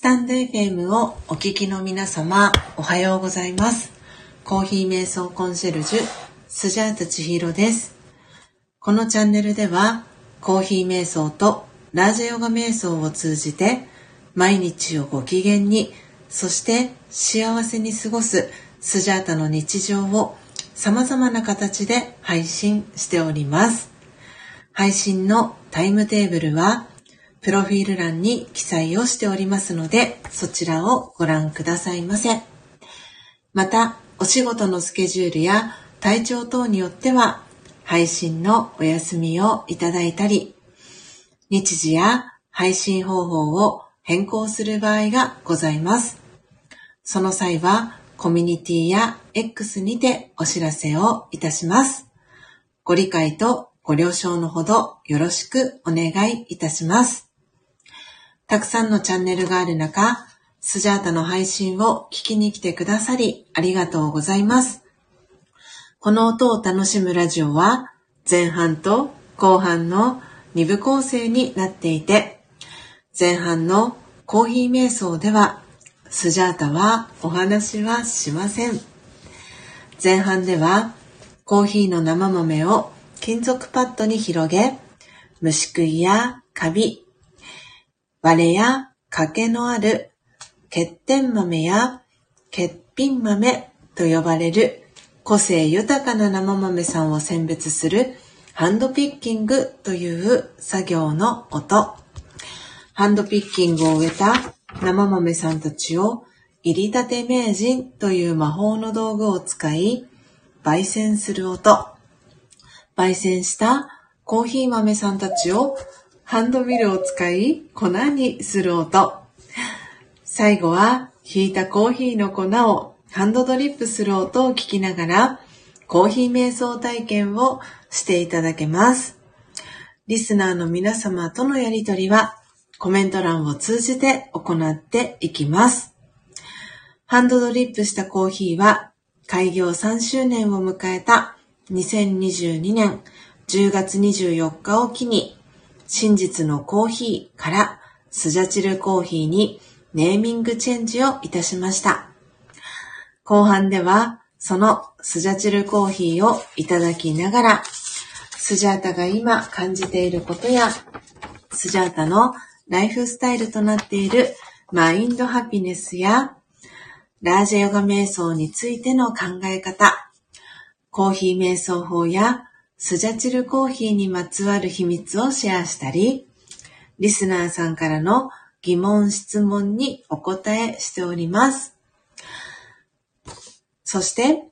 スタンド FM をお聞きの皆様、おはようございます。コーヒー瞑想コンシェルジュ、スジャータ千尋です。このチャンネルでは、コーヒー瞑想とラージヨガ瞑想を通じて、毎日をご機嫌に、そして幸せに過ごすスジャータの日常を様々な形で配信しております。配信のタイムテーブルは、プロフィール欄に記載をしておりますので、そちらをご覧くださいませ。また、お仕事のスケジュールや体調等によっては、配信のお休みをいただいたり、日時や配信方法を変更する場合がございます。その際は、コミュニティや X にてお知らせをいたします。ご理解とご了承のほどよろしくお願いいたします。たくさんのチャンネルがある中、スジャータの配信を聞きに来てくださりありがとうございます。この音を楽しむラジオは前半と後半の2部構成になっていて、前半のコーヒー瞑想ではスジャータはお話はしません。前半ではコーヒーの生豆を金属パッドに広げ、虫食いやカビ、割れや欠けのある欠点豆や欠品豆と呼ばれる個性豊かな生豆さんを選別するハンドピッキングという作業の音。ハンドピッキングを終えた生豆さんたちを入り立て名人という魔法の道具を使い焙煎する音。焙煎したコーヒー豆さんたちをハンドミルを使い粉にする音。最後は引いたコーヒーの粉をハンドドリップする音を聞きながらコーヒー瞑想体験をしていただけます。リスナーの皆様とのやりとりはコメント欄を通じて行っていきます。ハンドドリップしたコーヒーは開業3周年を迎えた2022年10月24日を機に真実のコーヒーからスジャチルコーヒーにネーミングチェンジをいたしました。後半ではそのスジャチルコーヒーをいただきながらスジャータが今感じていることやスジャータのライフスタイルとなっているマインドハピネスやラージャヨガ瞑想についての考え方、コーヒー瞑想法やスジャチルコーヒーにまつわる秘密をシェアしたり、リスナーさんからの疑問質問にお答えしております。そして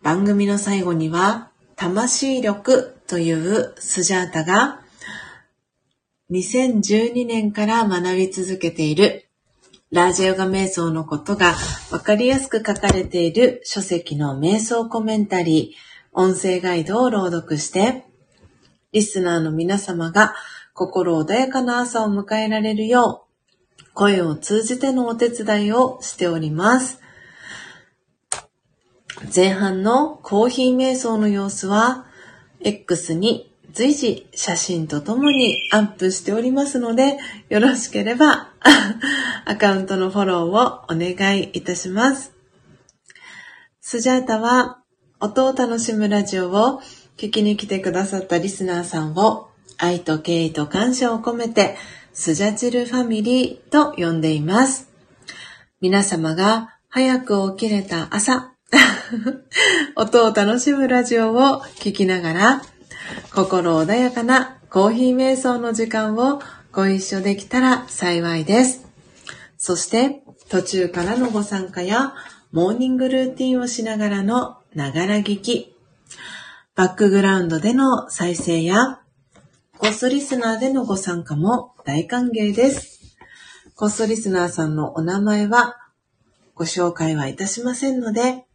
番組の最後には魂力というスジャータが2012年から学び続けているラージャヨガ瞑想のことがわかりやすく書かれている書籍の瞑想コメンタリー、音声ガイドを朗読して、リスナーの皆様が心穏やかな朝を迎えられるよう、声を通じてのお手伝いをしております。前半のコーヒー瞑想の様子は、X に随時写真とともにアップしておりますので、よろしければ アカウントのフォローをお願いいたします。スジャータは音を楽しむラジオを聞きに来てくださったリスナーさんを愛と敬意と感謝を込めてスジャチルファミリーと呼んでいます。皆様が早く起きれた朝、音を楽しむラジオを聞きながら心穏やかなコーヒー瞑想の時間をご一緒できたら幸いです。そして途中からのご参加やモーニングルーティンをしながらのながら聞き、バックグラウンドでの再生やコストリスナーでのご参加も大歓迎です。コストリスナーさんのお名前はご紹介はいたしませんので、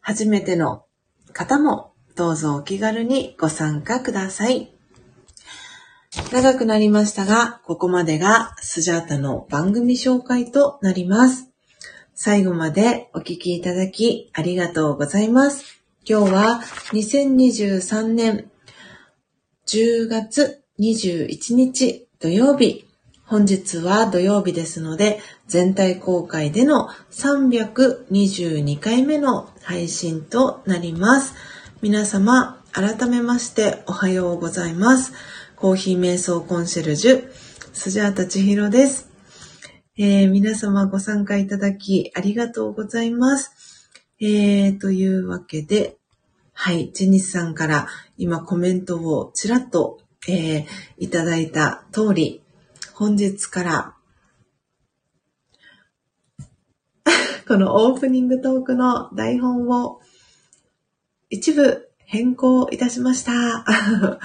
初めての方もどうぞお気軽にご参加ください。長くなりましたが、ここまでがスジャータの番組紹介となります。最後までお聞きいただきありがとうございます。今日は2023年10月21日土曜日。本日は土曜日ですので、全体公開での322回目の配信となります。皆様、改めましておはようございます。コーヒー瞑想コンシェルジュ、スジャータ千尋です。えー、皆様ご参加いただきありがとうございます。えー、というわけで、はい、ジェニスさんから今コメントをちらっと、えー、いただいた通り、本日から このオープニングトークの台本を一部変更いたしました。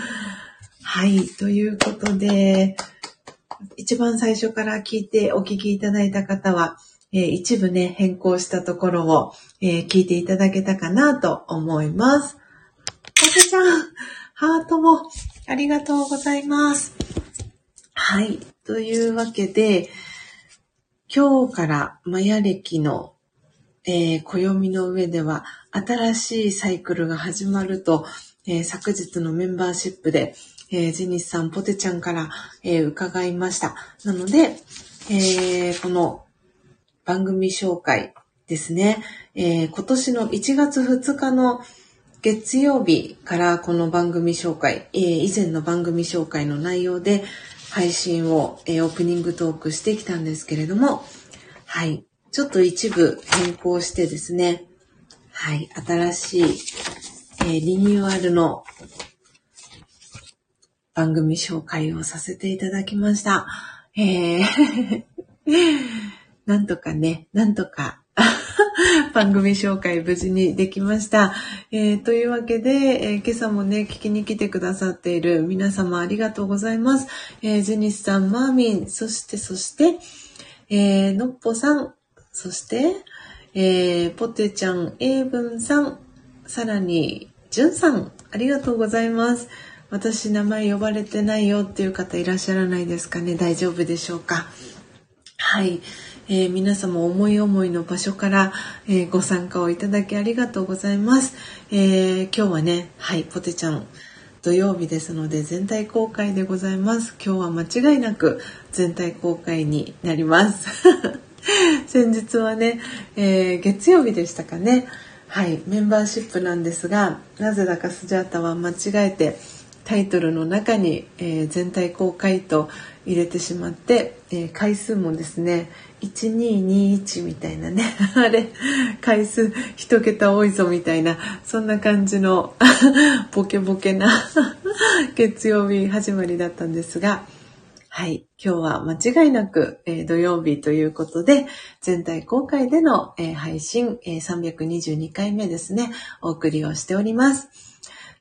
はい、ということで、一番最初から聞いてお聞きいただいた方は、えー、一部ね、変更したところを、えー、聞いていただけたかなと思います。ポテちゃん、ハートもありがとうございます。はい。というわけで、今日からマヤ歴のえー、暦の上では新しいサイクルが始まると、えー、昨日のメンバーシップで、えー、ジェニスさん、ポテちゃんから、えー、伺いました。なので、えー、この番組紹介ですね、えー、今年の1月2日の月曜日からこの番組紹介、えー、以前の番組紹介の内容で配信を、えー、オープニングトークしてきたんですけれども、はい。ちょっと一部変更してですね、はい、新しい、えー、リニューアルの番組紹介をさせていただきました。えー なんとかね、なんとか 番組紹介無事にできました。えー、というわけで、えー、今朝もね、聞きに来てくださっている皆様ありがとうございます。えー、ジェニスさん、マーミン、そしてそして、えー、のっぽさん、そして、えー、ポテちゃん、英文さん、さらに、じゅんさん、ありがとうございます。私、名前呼ばれてないよっていう方いらっしゃらないですかね？大丈夫でしょうか？はい。えー、皆様思い思いの場所から、えー、ご参加をいただきありがとうございます。えー、今日はね、はい、ポテちゃん、土曜日ですので全体公開でございます。今日は間違いなく全体公開になります。先日はね、えー、月曜日でしたかね。はい、メンバーシップなんですが、なぜだかスジャータは間違えてタイトルの中に、えー、全体公開と入れてしまって、えー、回数もですね、1221みたいなね、あれ、回数一桁多いぞみたいな、そんな感じの ボケボケな 月曜日始まりだったんですが、はい。今日は間違いなく、えー、土曜日ということで、全体公開での、えー、配信、えー、322回目ですね、お送りをしております。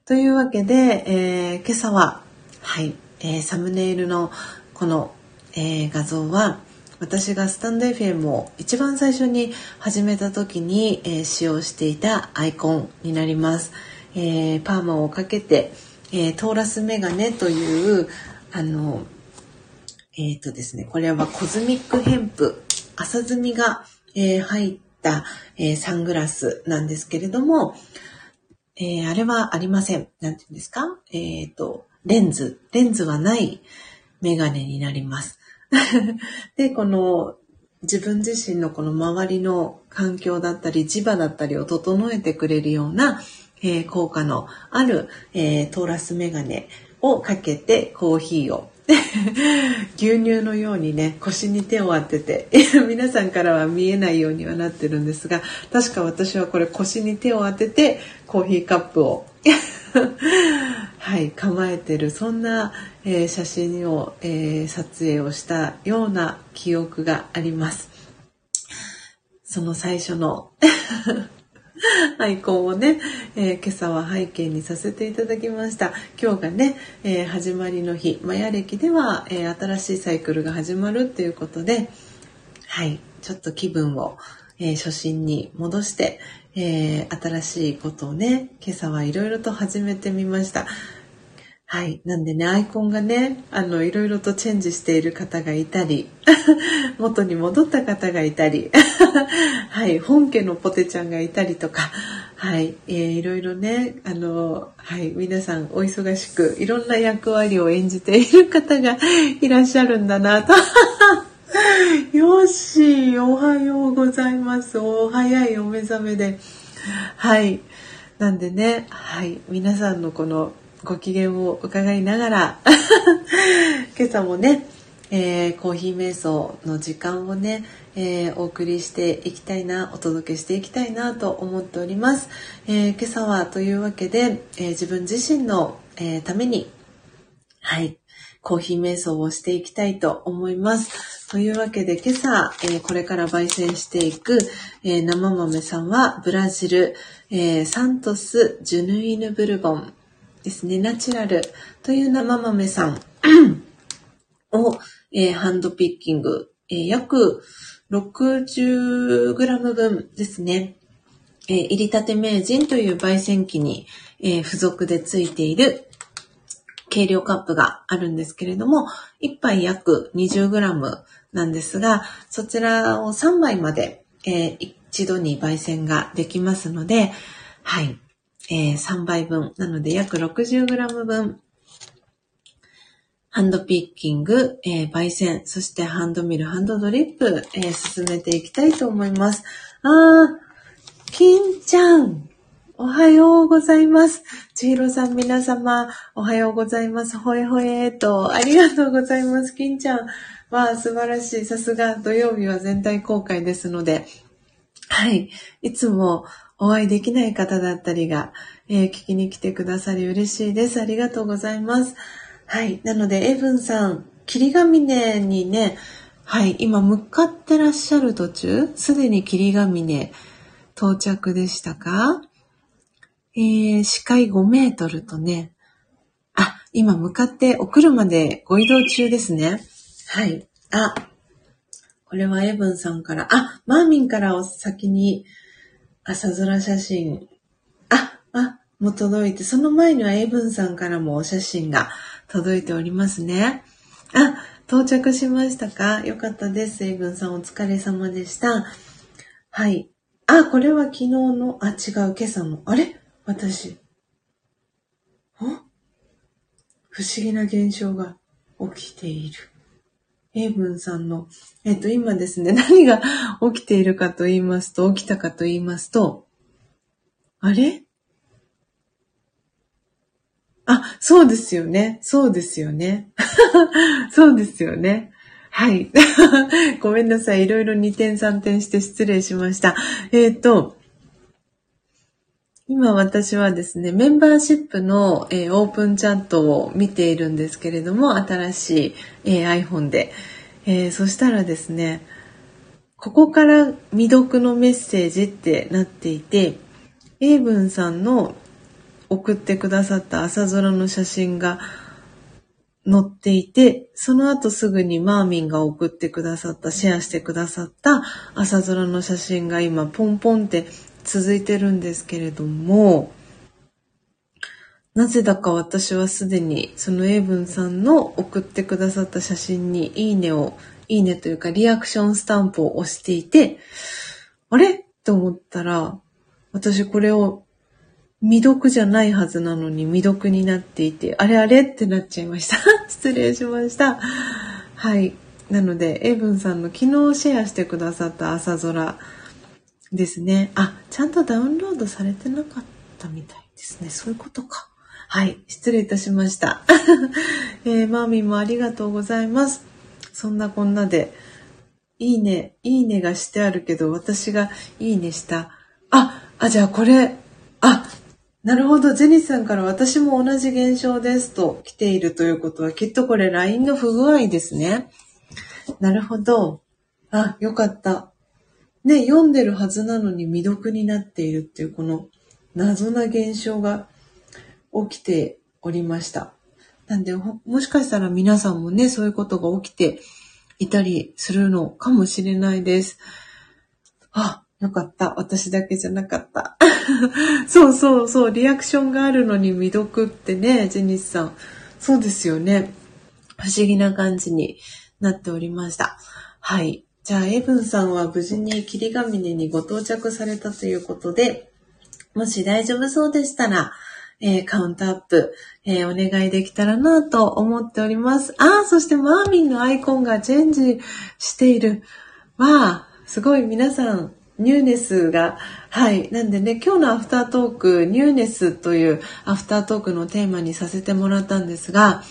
というわけで、え今朝は、はい、えサムネイルのこの、え画像は、私がスタンド FM を一番最初に始めた時に、え使用していたアイコンになります。えパーマをかけて、えトーラスメガネという、あの、えっ、とですね、これはコズミックヘンプ、朝摘みが、え、入った、え、サングラスなんですけれども、えあれはありません。なんて言うんですか？えっ、と、レンズ。レンズはないメガネになります。で、この自分自身のこの周りの環境だったり磁場だったりを整えてくれるような、えー、効果のある、えー、トーラスメガネをかけてコーヒーを 牛乳のようにね腰に手を当てて 皆さんからは見えないようにはなってるんですが確か私はこれ腰に手を当ててコーヒーカップを はい構えてるそんな、えー、写真を、えー、撮影をしたような記憶があります。その最初のアイコンをね、えー、今朝は背景にさせていただきました。今日がね、えー、始まりの日、マヤ歴では、えー、新しいサイクルが始まるっていうことで、はい、ちょっと気分を、え初心に戻して、え新しいことをね、今朝はいろいろと始めてみました。はい。なんでね、アイコンがね、あの、いろいろとチェンジしている方がいたり、元に戻った方がいたり、はい。本家のポテちゃんがいたりとか、はい。えー、いろいろね、あの、はい。皆さんお忙しく、いろんな役割を演じている方が いらっしゃるんだなと。よし、おはようございます。お早いお目覚めで。はい。なんでね、はい。皆さんのこのご機嫌を伺いながら 今朝もね、えー、コーヒー瞑想の時間をね、えー、お送りしていきたいなお届けしていきたいなと思っております、えー、今朝はというわけで、え自分自身の、えためにはいコーヒー瞑想をしていきたいと思います。というわけで今朝、えこれから焙煎していく、え生豆さんはブラジル、えサントス・ジュヌイヌ・ブルボンですね、ナチュラルという生豆さん を、えー、ハンドピッキング、えー、約 60g 分ですね。えー、入りたて名人という焙煎機に、えー、付属でついている計量カップがあるんですけれども、1杯約 20g なんですが、そちらを3杯まで、えー、一度に焙煎ができますので、はい。えー、3倍分。なので約 60g 分。ハンドピッキング、えー、焙煎、そしてハンドミル、ハンドドリップ、えー、進めていきたいと思います。あー、金ちゃん、おはようございます。ちひろさん皆様、おはようございます。ほえほえと、ありがとうございます。金ちゃん。わあ、素晴らしい。さすが土曜日は全体公開ですので、はい。いつもお会いできない方だったりが、えー、聞きに来てくださり嬉しいです。ありがとうございます。はい。なので、エブンさん、霧ヶ峰にね、はい、今向かってらっしゃる途中、すでに霧ヶ峰到着でしたか？えー、視界5メートルとね、あ、今向かってお車でご移動中ですね。はい。あ、これはエブンさんから、あ、マーミンからお先に朝空写真。あ、あ、もう届いて、その前にはエイブンさんからもお写真が届いておりますね。あ、到着しましたか？よかったです。エイブンさんお疲れ様でした。はい。あ、これは昨日の、あ、違う、今朝の。あれ？私。あ？不思議な現象が起きている。エイブンさんの、えっと、今ですね、何が起きているかと言いますと、起きたかと言いますと、あれ？あ、そうですよね。そうですよね。そうですよね。はい。ごめんなさい。いろいろ2点3点して失礼しました。えっ、ー、と、今私はですね、メンバーシップの、えー、オープンチャットを見ているんですけれども、新しい、えー、iPhone で、えー、そしたらですね、ここから未読のメッセージってなっていて、英文さんの送ってくださった朝空の写真が載っていて、その後すぐにマーミンが送ってくださった、シェアしてくださった朝空の写真が今ポンポンって続いてるんですけれども、なぜだか私はすでにその英文さんの送ってくださった写真にいいねを、いいねというかリアクションスタンプを押していて、あれ？と思ったら、私これを未読じゃないはずなのに未読になっていて、あれあれ？ってなっちゃいました。失礼しました。はい。なので、エイブンさんの昨日シェアしてくださった朝空ですね。あ、ちゃんとダウンロードされてなかったみたいですね。そういうことか。はい。失礼いたしました。えー、マーミンもありがとうございます。そんなこんなで、いいね、いいねがしてあるけど、私がいいねした。あ、あ、じゃあこれ、あ、なるほど、ジェニスさんから私も同じ現象ですと来ているということは、きっとこれ LINE の不具合ですね。なるほど。あ、よかった。ね、読んでるはずなのに未読になっているっていうこの謎な現象が起きておりました。なんで、もしかしたら皆さんもね、そういうことが起きていたりするのかもしれないです。あ、よかった。私だけじゃなかった。そうそうそう。リアクションがあるのに未読ってね、ジェニスさん。そうですよね。不思議な感じになっておりました。はい。じゃあ、エブンさんは無事に霧ヶ峰にご到着されたということで、もし大丈夫そうでしたら、えー、カウントアップ、えー、お願いできたらなと思っております。ああ、そしてマーミンのアイコンがチェンジしている。わあ、すごい皆さん、ニューネスが、はい。なんでね、今日のアフタートーク、ニューネスというアフタートークのテーマにさせてもらったんですが、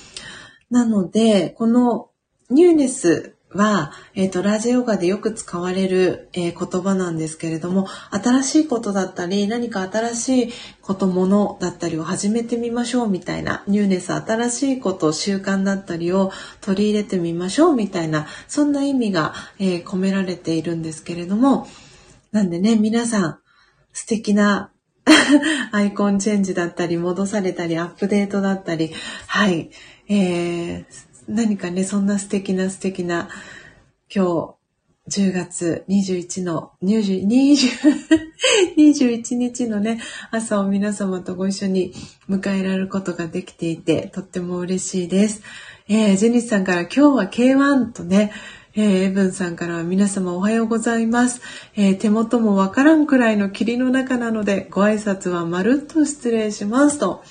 なので、このニューネスは、えっ、ー、と、ラジヨガでよく使われる、えー、言葉なんですけれども、新しいことだったり、何か新しいこと、ものだったりを始めてみましょうみたいな、ニューネス、新しいこと、習慣だったりを取り入れてみましょうみたいな、そんな意味が、えー、込められているんですけれども、なんでね、皆さん、素敵な アイコンチェンジだったり、戻されたり、アップデートだったり、はい、えー、何かね、そんな素敵な素敵な、今日、10月21の、20、20 21日のね、朝を皆様とご一緒に迎えられることができていて、とっても嬉しいです。えー、ジェニスさんから今日は K1 とね、えー、エブンさんからは皆様おはようございます。えー、手元もわからんくらいの霧の中なので、ご挨拶はまるっと失礼しますと。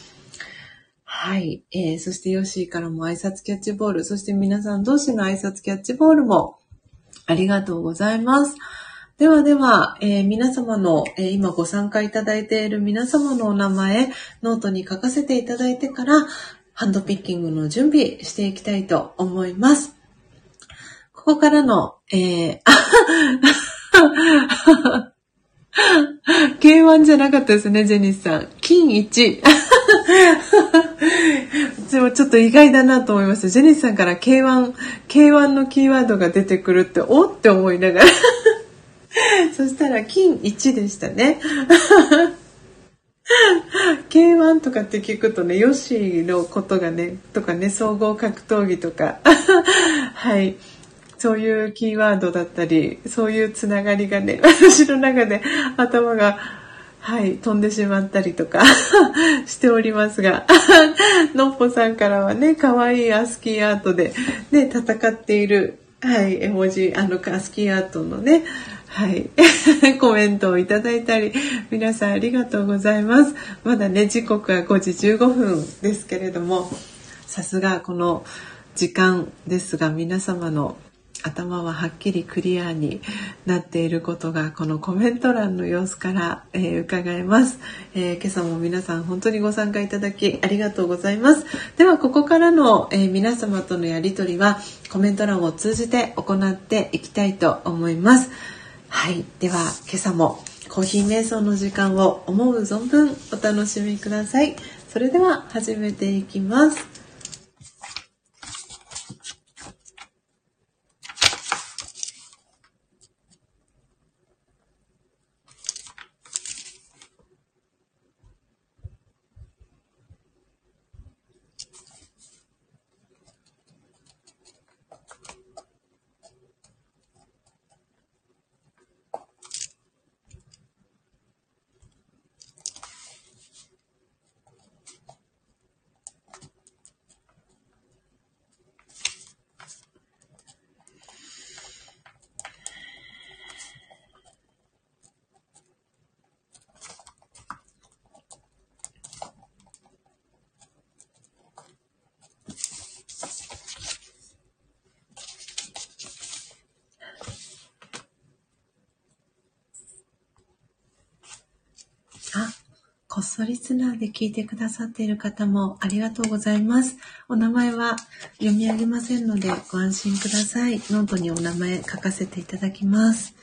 はい。えー、そしてヨッシーからも挨拶キャッチボール、そして皆さん同士の挨拶キャッチボールもありがとうございます。ではでは、えー、皆様の、えー、今ご参加いただいている皆様のお名前、ノートに書かせていただいてから、ハンドピッキングの準備していきたいと思います。ここからの、えー、K1 じゃなかったですね、ジェニスさん。金1。でもちょっと意外だなと思いました。ジェニスさんから K1、K1 のキーワードが出てくるって、おって思いながら。そしたら金1でしたね。K1 とかって聞くとね、ヨッシーのことがね、とかね、総合格闘技とか。はい。そういうキーワードだったり、そういうつながりがね、私の中で頭が、はい、飛んでしまったりとか しておりますが、のっぽさんからはね、可愛いアスキーアートで、ね、戦っている、はい、絵文字、あの、アスキーアートのね、はい。コメントをいただいたり、皆さんありがとうございます。まだね、時刻は5時15分ですけれども、さすがこの時間ですが、皆様の頭ははっきりクリアになっていることがこのコメント欄の様子から、えー、伺えます、えー、今朝も皆さん本当にご参加いただきありがとうございます。ではここからの、えー、皆様とのやり取りはコメント欄を通じて行っていきたいと思います。はい。では今朝もコーヒー瞑想の時間を思う存分お楽しみください。それでは始めていきます。こっそリスナーで聞いてくださっている方もありがとうございます。お名前は読み上げませんのでご安心ください。ノートにお名前書かせていただきます。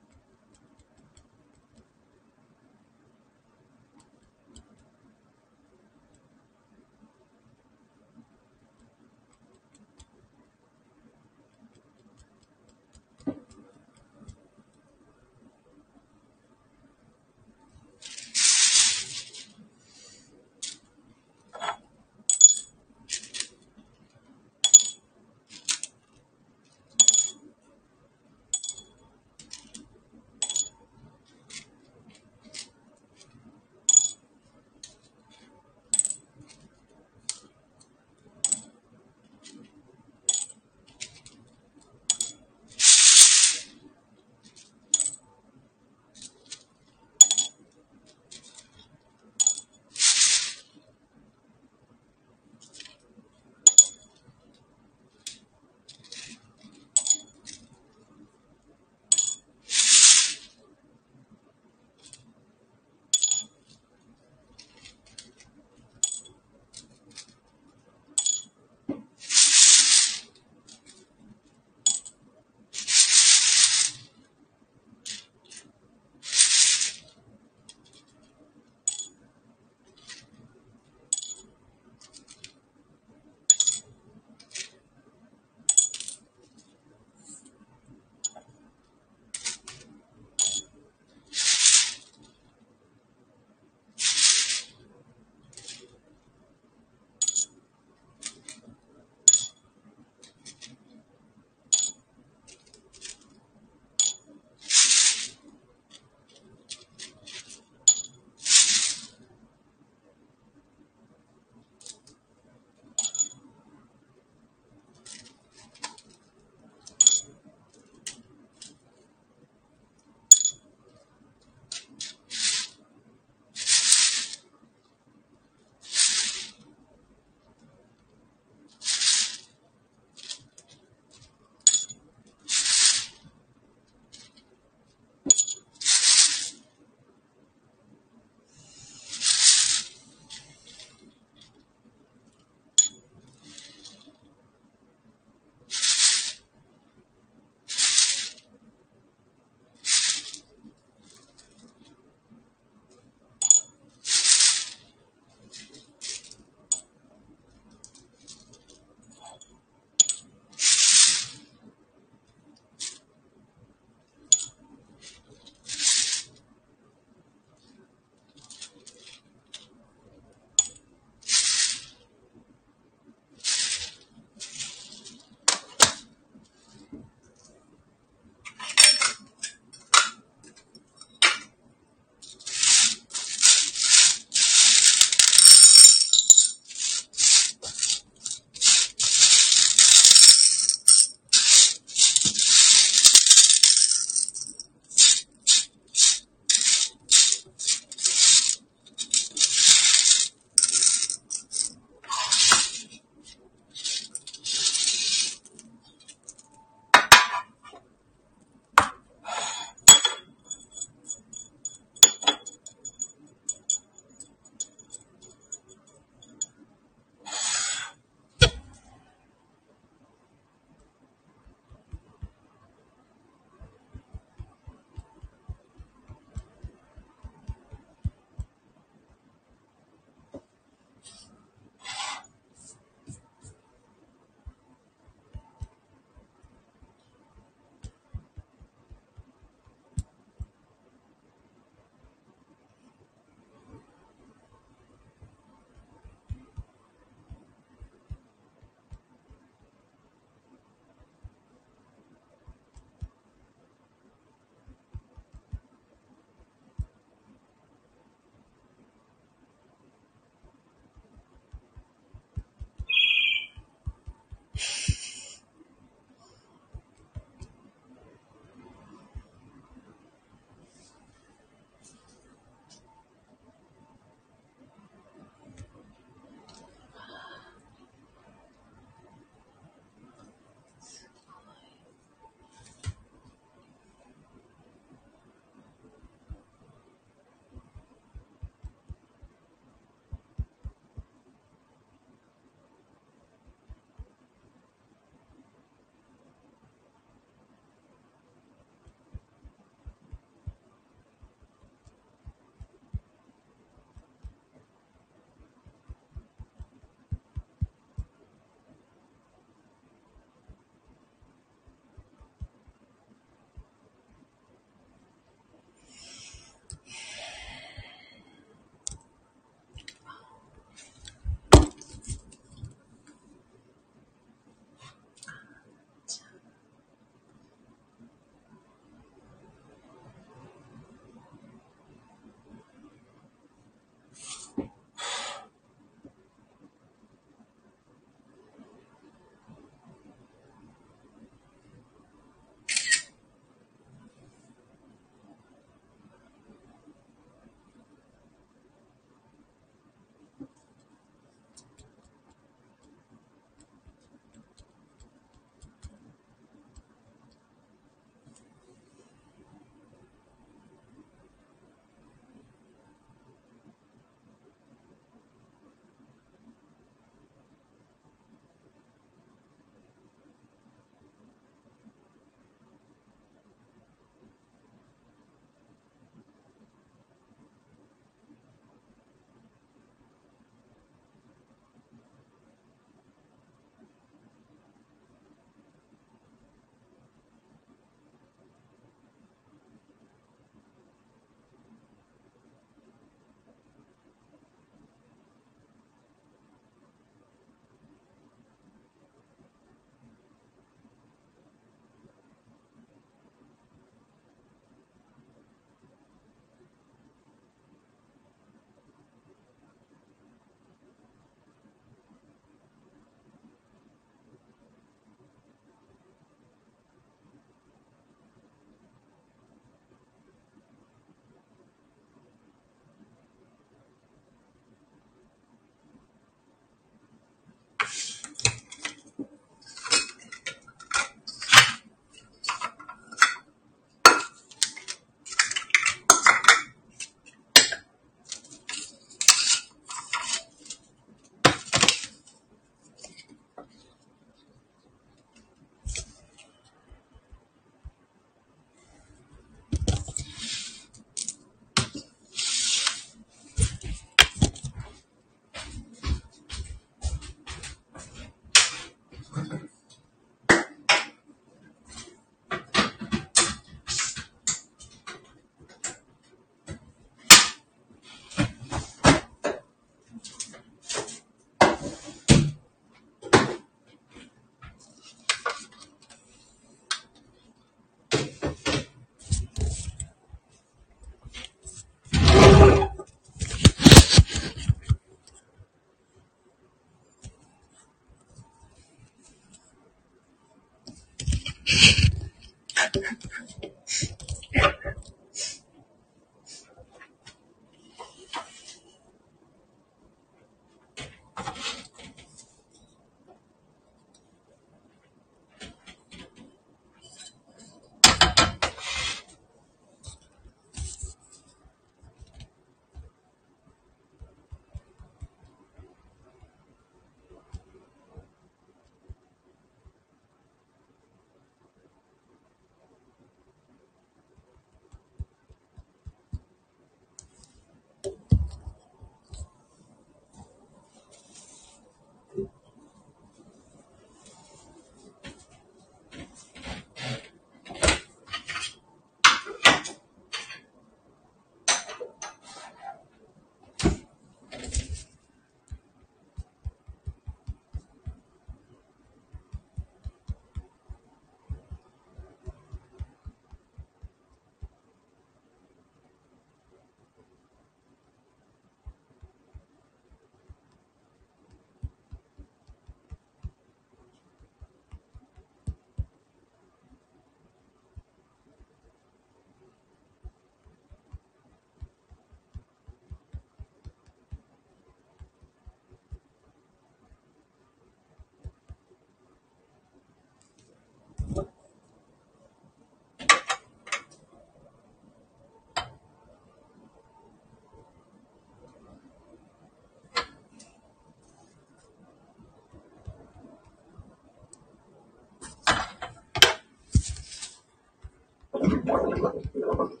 すいません。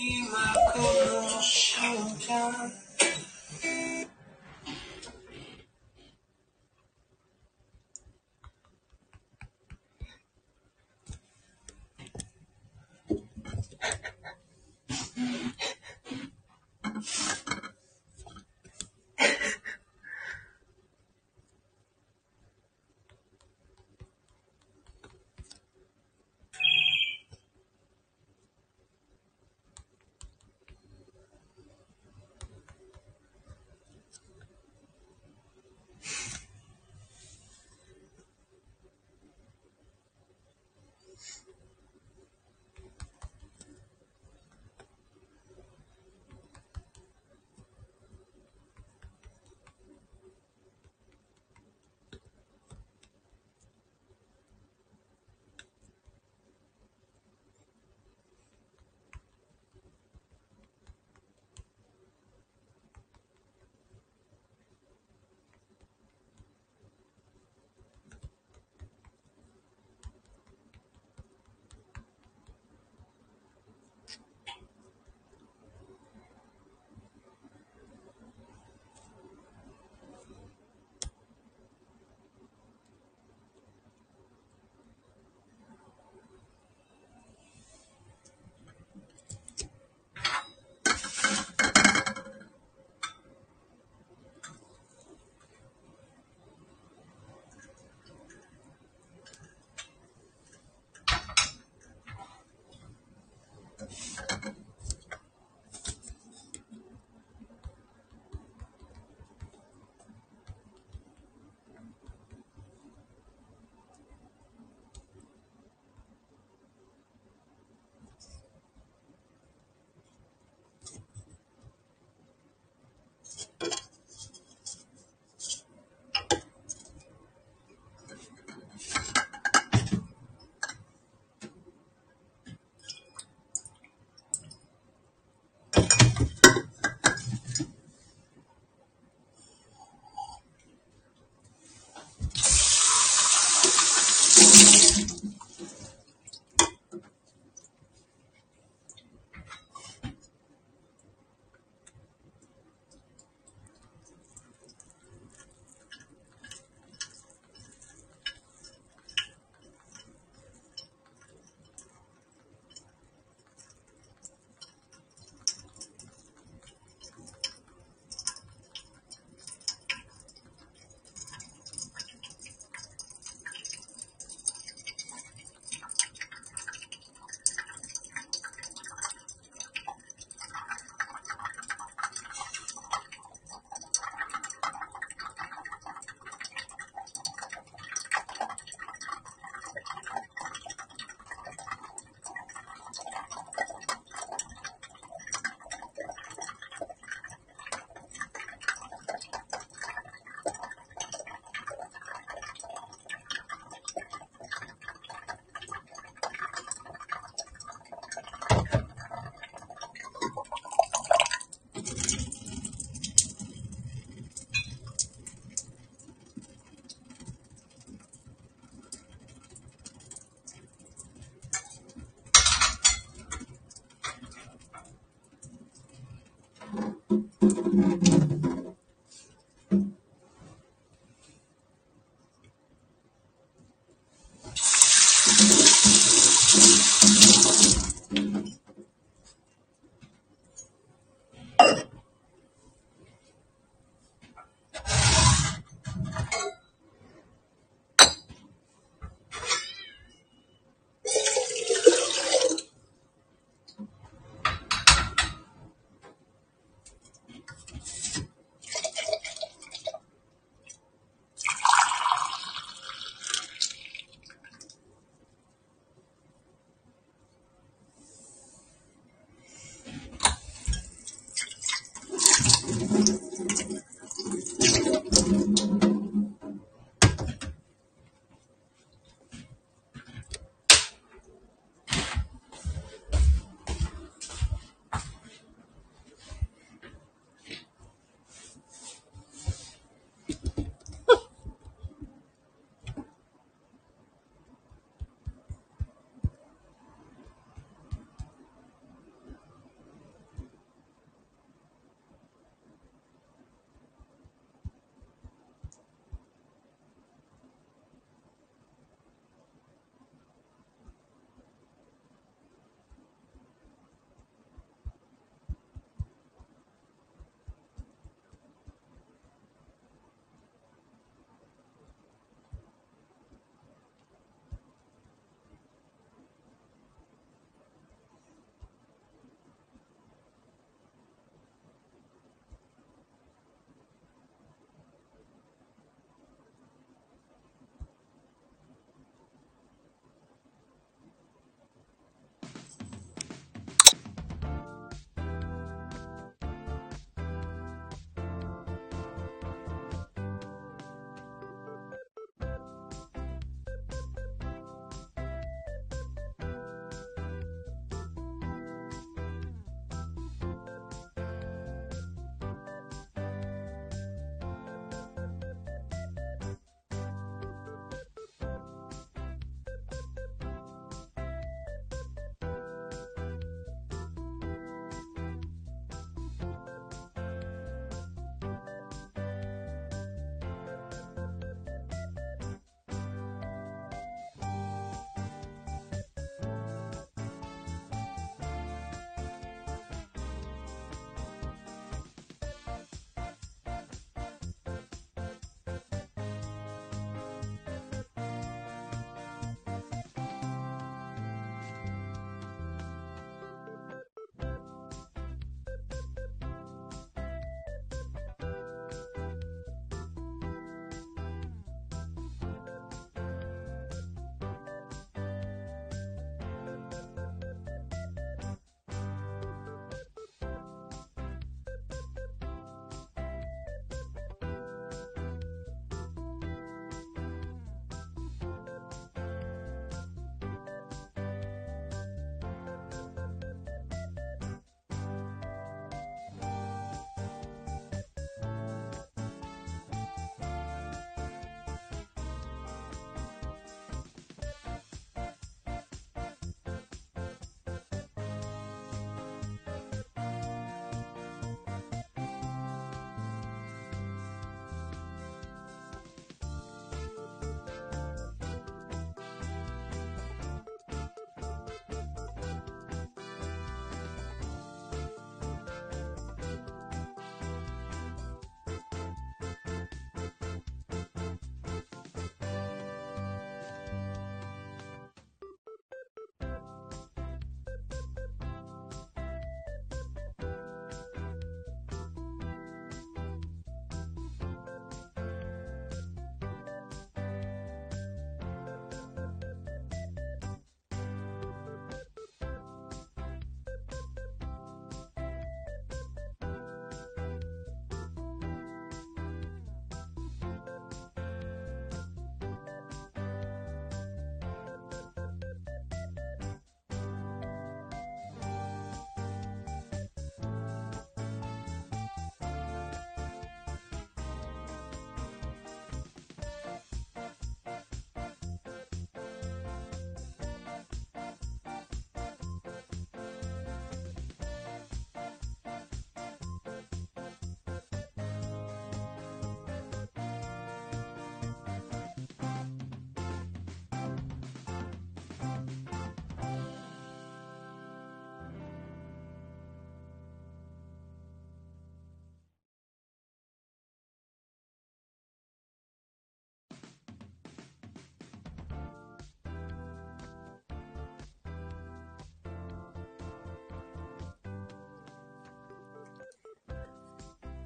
y más con un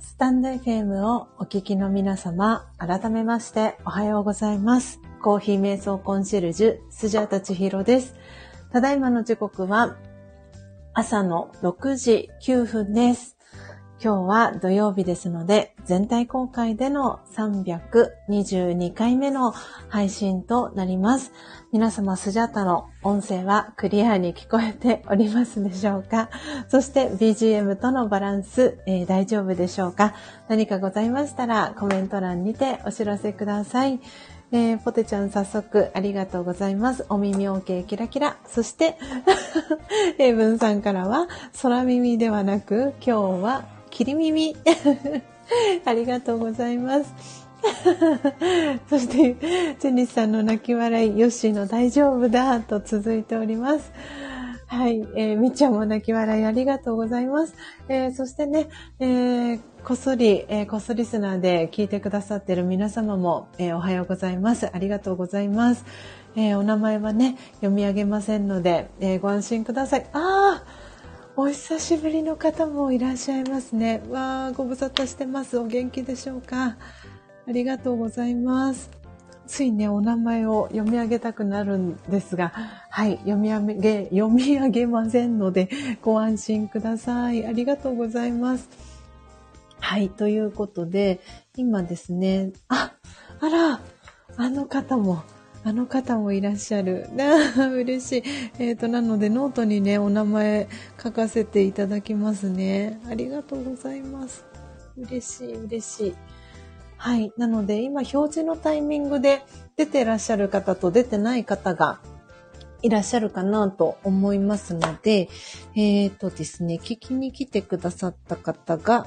スタンド FM をお聞きの皆様、改めましておはようございます。コーヒー瞑想コンシェルジュ、スジャータチヒロです。ただいまの時刻は朝の6時9分です。今日は土曜日ですので、全体公開での322回目の配信となります。皆様、スジャタの音声はクリアに聞こえておりますでしょうか？そして BGM とのバランス、えー、大丈夫でしょうか？何かございましたらコメント欄にてお知らせください。えー、ポテちゃん早速ありがとうございます。お耳 OK キラキラ。そして、エイブンさんからは空耳ではなく今日は切り耳。ありがとうございます。そして、ジェニスさんの泣き笑い、ヨッシーの大丈夫だと続いております。はい、えー、みっちゃんも泣き笑いありがとうございます。えー、そしてね、えー、こっそり、えー、こっそリスナーで聞いてくださってる皆様も、えー、おはようございます。ありがとうございます。えー、お名前はね、読み上げませんので、えー、ご安心ください。ああお久しぶりの方もいらっしゃいますね。わあ、ご無沙汰してます。お元気でしょうか？ありがとうございます。ついね、お名前を読み上げたくなるんですが、はい、読み上げ、読み上げませんので、ご安心ください。ありがとうございます。はい、ということで、今ですね、あ、あら、あの方も、あの方もいらっしゃる。嬉しい。えっ、ー、と、なのでノートにね、お名前書かせていただきますね。ありがとうございます。嬉しい、嬉しい。はい。なので、今、表示のタイミングで出てらっしゃる方と出てない方がいらっしゃるかなと思いますので、えっ、ー、とですね、聞きに来てくださった方が、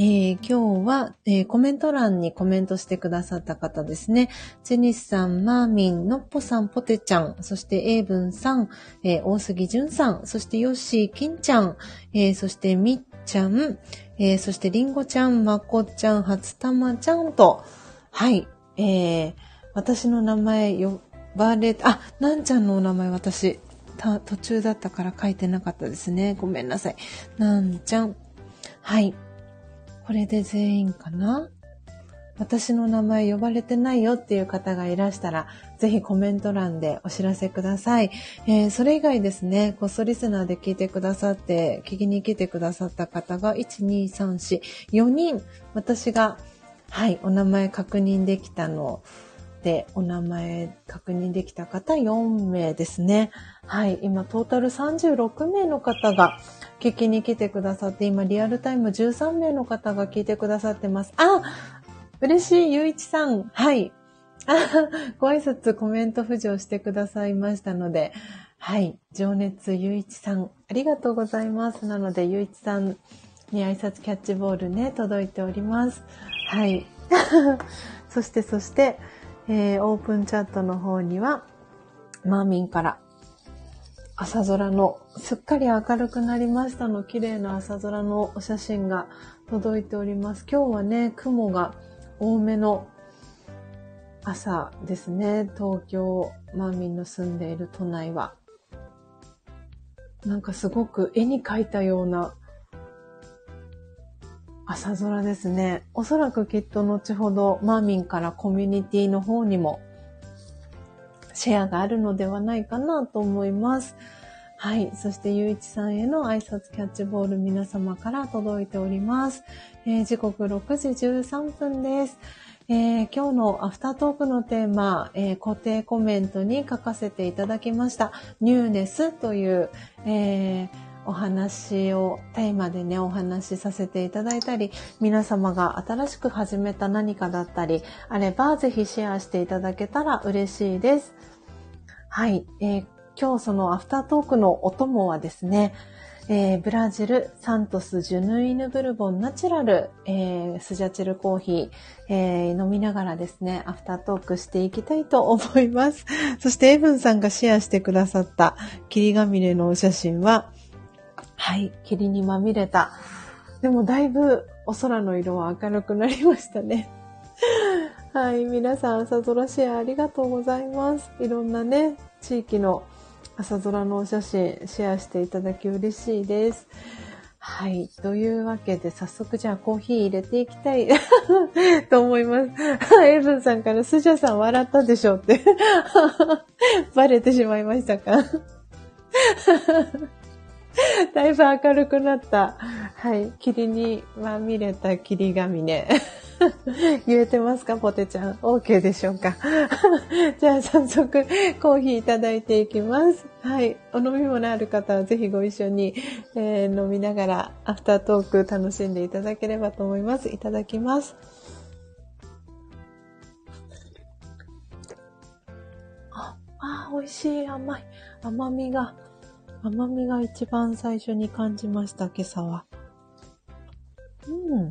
えー、今日は、えー、コメント欄にコメントしてくださった方ですね。ジェニスさん、マーミン、ノッポさん、ポテちゃん、そしてエイブンさん、えー、大杉淳さん、そしてヨッシー、キンちゃん、えそしてみっちゃん、えそしてりんごちゃん、まこちゃん、初玉ちゃんと、はい、え私の名前呼ばれた、あ、なんちゃんのお名前私、途中だったから書いてなかったですね。ごめんなさい。なんちゃん。はい。これで全員かな？私の名前呼ばれてないよっていう方がいらしたら、ぜひコメント欄でお知らせください。えー、それ以外ですね、こっそリスナーで聞いてくださって、聞きに来てくださった方が、1、2、3、4、4人、私が、はい、お名前確認できたので、お名前確認できた方4名ですね。はい、今トータル36名の方が聞きに来てくださって、今リアルタイム13名の方が聞いてくださってます。あ嬉しい、ゆういちさん。はい。ご挨拶、コメント浮上してくださいましたので、はい。情熱ゆういちさん、ありがとうございます。なので、ゆういちさんに挨拶キャッチボールね、届いております。はい。そして、そして、えー、オープンチャットの方には、マーミンから朝空のすっかり明るくなりましたの綺麗な朝空のお写真が届いております。今日はね、雲が多めの朝ですね。東京、マーミンの住んでいる都内は。なんかすごく絵に描いたような朝空ですね。おそらくきっと後ほどマーミンからコミュニティの方にもシェアがあるのではないかなと思います。はい。そして、ゆういちさんへの挨拶キャッチボール皆様から届いております。えー、時刻6時13分です。えー、今日のアフタートークのテーマ、えー、固定コメントに書かせていただきました。ニューネスという、えーお話をテーマでね、お話しさせていただいたり、皆様が新しく始めた何かだったり、あればぜひシェアしていただけたら嬉しいです。はい。えー、今日そのアフタートークのお供はですね、えー、ブラジルサントスジュヌイヌブルボンナチュラル、えー、スジャチルコーヒー、えー、飲みながらですね、アフタートークしていきたいと思います。そしてエブンさんがシェアしてくださった霧ヶ峰のお写真は、はい、霧にまみれた。でもだいぶお空の色は明るくなりましたね。はい、皆さん朝空シェアありがとうございます。いろんなね、地域の朝空のお写真シェアしていただき嬉しいです。はい。というわけで、早速じゃあコーヒー入れていきたい と思います。エブンさんからスジャさん笑ったでしょうってバレてしまいましたか？だいぶ明るくなった。はい。霧にまみれた霧がみね。言えてますかポテちゃん？OK でしょうか？じゃあ早速コーヒーいただいていきます。はい。お飲み物ある方はぜひご一緒に、えー、飲みながらアフタートーク楽しんでいただければと思います。いただきます。あ、あ、美味しい。甘い。甘みが、甘みが一番最初に感じました、今朝は。うん。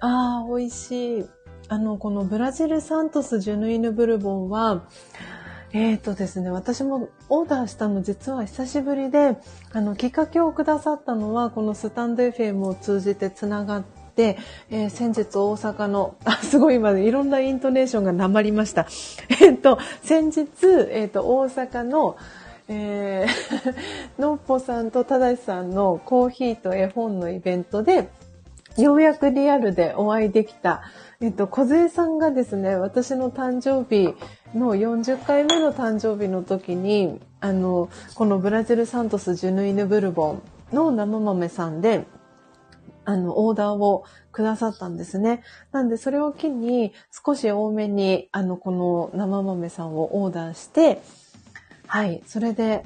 ああ、美味しい。あの、このブラジルサントスジュヌイヌブルボンは、えっ、ー、とですね、私もオーダーしたの実は久しぶりで、あの、きっかけをくださったのは、このスタンド FM を通じてつながって、えー、先日大阪の、あ、すごい今いろんなイントネーションがなまりました。えっ、と、先日、えっ、と、大阪の、えー、のっぽさんとただしさんのコーヒーと絵本のイベントで、ようやくリアルでお会いできた、えっと、小杉さんがですね、私の誕生日の40回目の誕生日の時に、あの、このブラジルサントスジュヌイヌブルボンの生豆さんで、あの、オーダーをくださったんですね。なんで、それを機に、少し多めに、あの、この生豆さんをオーダーして、はい、それで、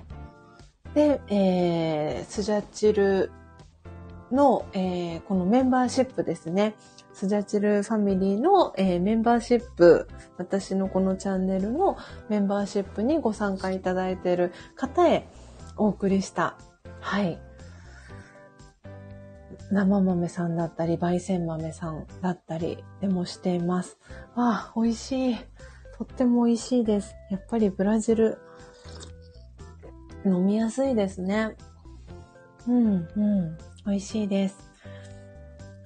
で、えー、スジャチルの、えー、このメンバーシップですね。スジャチルファミリーの、えー、メンバーシップ、私のこのチャンネルのメンバーシップにご参加いただいている方へお送りした、はい。生豆さんだったり、焙煎豆さんだったりでもしています。わあ、美味しい。とっても美味しいです。やっぱりブラジル、飲みやすいですね。うん、うん。美味しいです。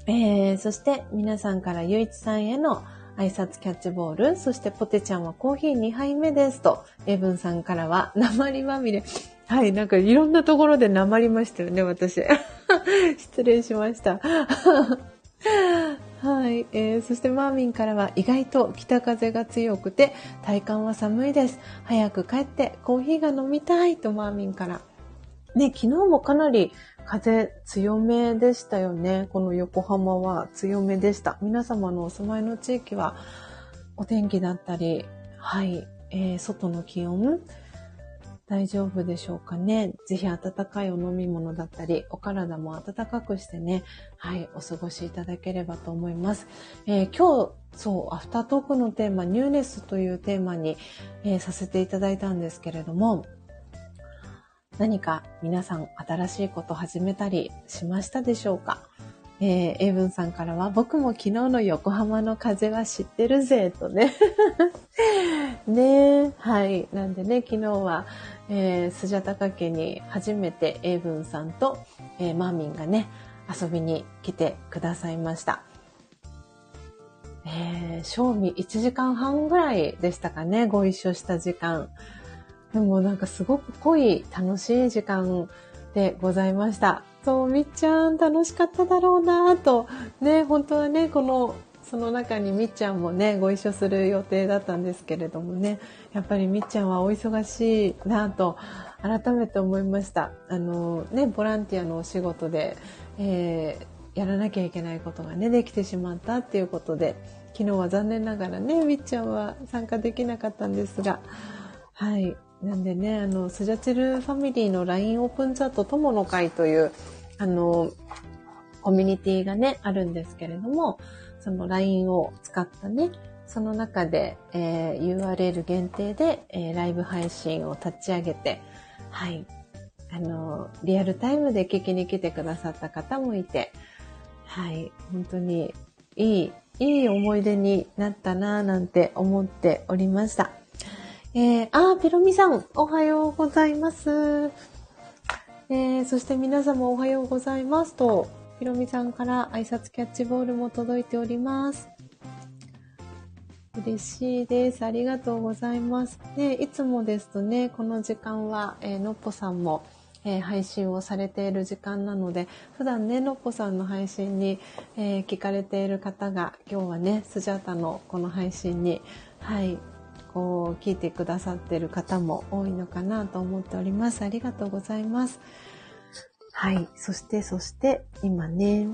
えー、そして皆さんからゆいちさんへの挨拶キャッチボール、そしてポテちゃんはコーヒー2杯目ですと、エブンさんからは鉛まみれ。はい、なんかいろんなところで鉛りましたよね、私。失礼しました。はい、えー、そしてマーミンからは意外と北風が強くて体感は寒いです。早く帰ってコーヒーが飲みたいとマーミンから。ね、昨日もかなり風強めでしたよね。この横浜は強めでした。皆様のお住まいの地域はお天気だったり、はい、えー、外の気温大丈夫でしょうかね？ぜひ温かいお飲み物だったり、お体も温かくしてね、はい、お過ごしいただければと思います。えー、今日、そう、アフタートークのテーマ、ニューネスというテーマに、えー、させていただいたんですけれども、何か皆さん新しいこと始めたりしましたでしょうか？えー、エイブンさんからは、僕も昨日の横浜の風は知ってるぜ、とね。ねはい。なんでね、昨日は、えー、スジャタカ家に初めてエイブンさんと、えー、マーミンがね、遊びに来てくださいました。えー、賞味1時間半ぐらいでしたかね、ご一緒した時間。でもなんかすごく濃い楽しい時間でございました。そう、みっちゃん楽しかっただろうなと、ね、本当はね、この、その中にみっちゃんもね、ご一緒する予定だったんですけれどもね、やっぱりみっちゃんはお忙しいなと、改めて思いました。あの、ね、ボランティアのお仕事で、えー、やらなきゃいけないことがね、できてしまったっていうことで、昨日は残念ながらね、みっちゃんは参加できなかったんですが、はい。なんでね、あの、スジャチルファミリーの LINE オープンチャット友の会という、あの、コミュニティがね、あるんですけれども、その LINE を使ったね、その中で、えー、URL 限定で、えー、ライブ配信を立ち上げて、はい。あの、リアルタイムで聞きに来てくださった方もいて、はい。本当にいい、いい思い出になったなぁなんて思っておりました。えー、あ、ピロミさん、おはようございます。えー、そして皆様おはようございますと、ピロミさんから挨拶キャッチボールも届いております。嬉しいです。ありがとうございます。ね、いつもですとね、この時間は、えー、のっぽさんも、えー、配信をされている時間なので、普段ね、のっぽさんの配信に、えー、聞かれている方が、今日はね、スジャータのこの配信に、はい、こう、聞いてくださっている方も多いのかなと思っております。ありがとうございます。はい。そして、そして、今ね、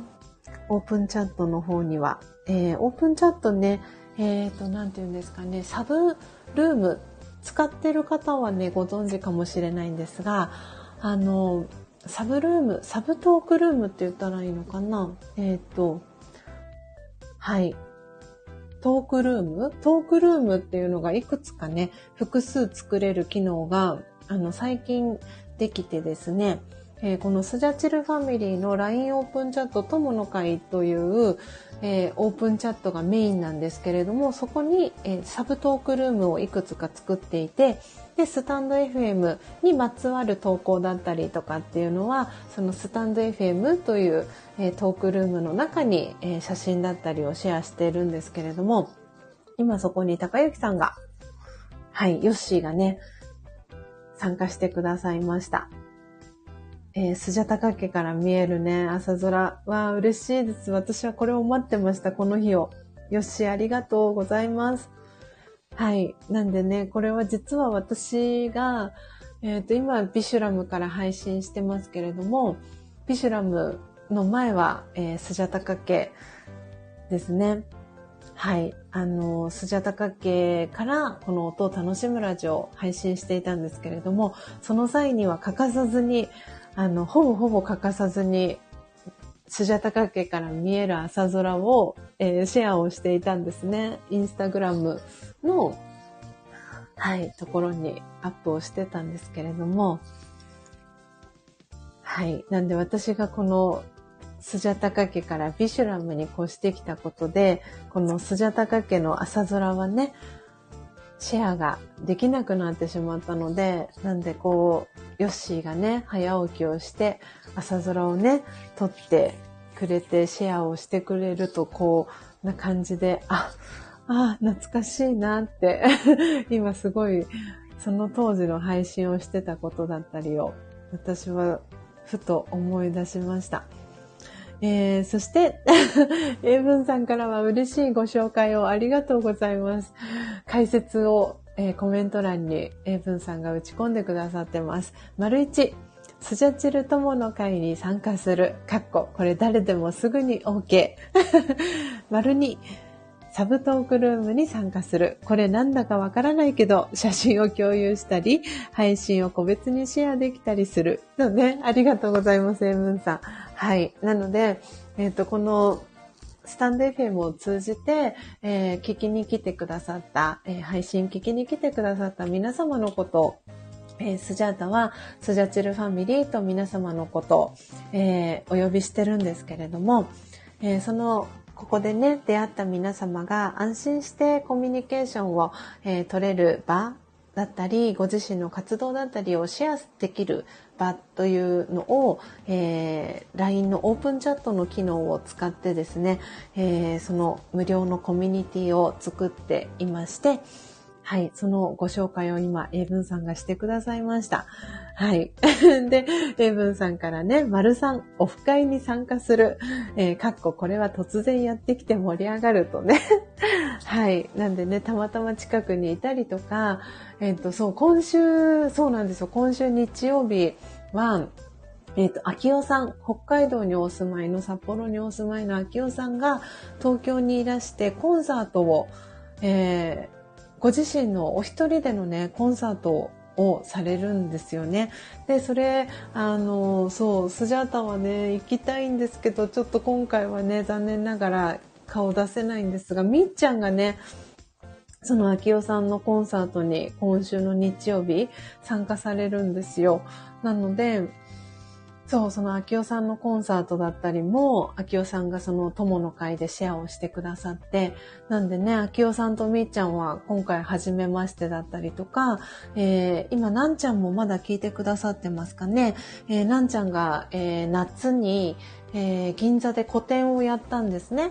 オープンチャットの方には、えー、オープンチャットね、えっ、ー、と、なんて言うんですかね、サブルーム使ってる方はね、ご存知かもしれないんですが、あの、サブルーム、サブトークルームって言ったらいいのかな？えっ、ー、と、はい。トークルーム？トークルームっていうのがいくつかね、複数作れる機能が、あの、最近できてですね、えー、このスジャチルファミリーの LINE オープンチャット友の会という、えー、オープンチャットがメインなんですけれども、そこに、えー、サブトークルームをいくつか作っていて、で、スタンド FM にまつわる投稿だったりとかっていうのは、そのスタンド FM という、えトークルームの中に、え写真だったりをシェアしているんですけれども、今そこに高幸さんが、はい、ヨッシーがね、参加してくださいました。えー、スジャタカ家から見えるね、朝空。は嬉しいです。私はこれを待ってました、この日を。よし、ありがとうございます。はい。なんでね、これは実は私が、えっ、ー、と、今、ビシュラムから配信してますけれども、ビシュラムの前は、えー、スジャタカ家ですね。はい。あの、スジャタカ家からこの音を楽しむラジオを配信していたんですけれども、その際には欠かさずに、あの、ほぼほぼ欠かさずに、スジャタカ家から見える朝空を、えー、シェアをしていたんですね。インスタグラムの、はい、ところにアップをしてたんですけれども、はい。なんで私がこのスジャタカ家からビシュラムに越してきたことで、このスジャタカ家の朝空はね、シェアができなくなってしまったので、なんでこう、ヨッシーがね、早起きをして、朝空をね、撮ってくれて、シェアをしてくれると、こう、な感じで、あ、あ、懐かしいなって 今すごい、その当時の配信をしてたことだったりを、私はふと思い出しました。えー、そして、英文さんからは嬉しいご紹介をありがとうございます。解説を、えー、コメント欄に英文さんが打ち込んでくださってます。丸一、スジャチル友の会に参加する。かっこ、これ誰でもすぐに OK。丸二、サブトークルームに参加する。これなんだかわからないけど、写真を共有したり、配信を個別にシェアできたりする。のね、ありがとうございます、エムンさん。はい。なので、えっ、ー、と、この、スタンド FM を通じて、えー、聞きに来てくださった、えー、配信聞きに来てくださった皆様のことを、えー、スジャータはスジャチルファミリーと皆様のことを、え、お呼びしてるんですけれども、え、そのここでね、出会った皆様が安心してコミュニケーションを、えー、取れる場だったり、ご自身の活動だったりをシェアできる場というのを、えー、LINE のオープンチャットの機能を使ってですね、えー、その無料のコミュニティを作っていまして、はい、そのご紹介を今、英文さんがしてくださいました。はい。で、英文さんからね、丸さん、オフ会に参加する。えー、かっここれは突然やってきて盛り上がるとね。はい。なんでね、たまたま近くにいたりとか、えっ、ー、と、そう、今週、そうなんですよ。今週日曜日は、えっ、ー、と、秋代さん、北海道にお住まいの、札幌にお住まいの秋代さんが東京にいらしてコンサートを、えー、ご自身のお一人でのね、コンサートをされるんですよね。で、それ、あの、そう、スジャータはね、行きたいんですけど、ちょっと今回はね、残念ながら顔出せないんですが、みっちゃんがね、その秋代さんのコンサートに今週の日曜日参加されるんですよ。なので、そう、その秋代さんのコンサートだったりも、秋代さんがその友の会でシェアをしてくださって、なんでね、秋代さんとみっちゃんは今回初めましてだったりとか、えー、今、なんちゃんもまだ聞いてくださってますかね？えー、なんちゃんが、えー、夏に、えー、銀座で個展をやったんですね。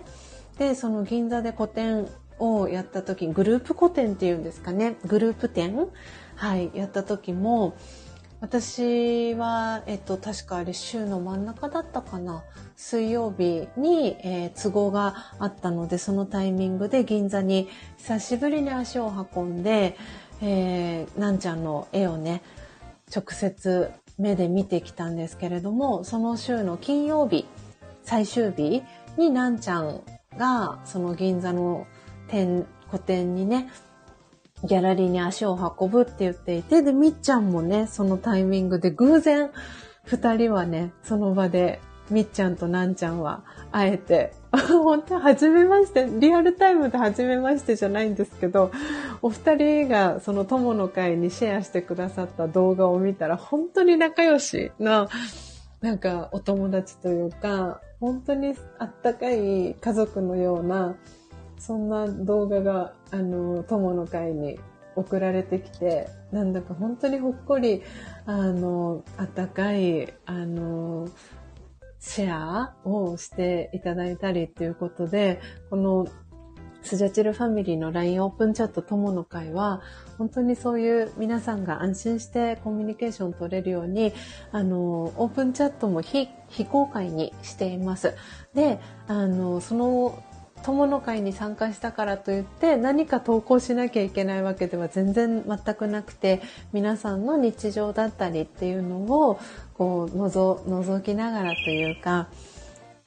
で、その銀座で個展をやった時、グループ個展っていうんですかね？グループ展？はい、やった時も、私は、えっと、確かあれ週の真ん中だったかな。水曜日に、えー、都合があったので、そのタイミングで銀座に久しぶりに足を運んで、えー、なんちゃんの絵をね、直接目で見てきたんですけれども、その週の金曜日、最終日になんちゃんが、その銀座の店、個展にね、ギャラリーに足を運ぶって言っていて、で、みっちゃんもね、そのタイミングで偶然、二人はね、その場で、みっちゃんとなんちゃんは会えて、本当はじめまして、リアルタイムではじめましてじゃないんですけど、お二人がその友の会にシェアしてくださった動画を見たら、本当に仲良しな、なんかお友達というか、本当にあったかい家族のような、そんな動画が、あの、友の会に送られてきて、なんだか本当にほっこり、あの、あったかい、あの、シェアをしていただいたりっていうことで、このスジャチルファミリーの LINE オープンチャット友の会は、本当にそういう皆さんが安心してコミュニケーション取れるように、あの、オープンチャットも非非公開にしています。で、あの、その友の会に参加したからといって何か投稿しなきゃいけないわけでは全然全くなくて皆さんの日常だったりっていうのをこう覗覗きながらというか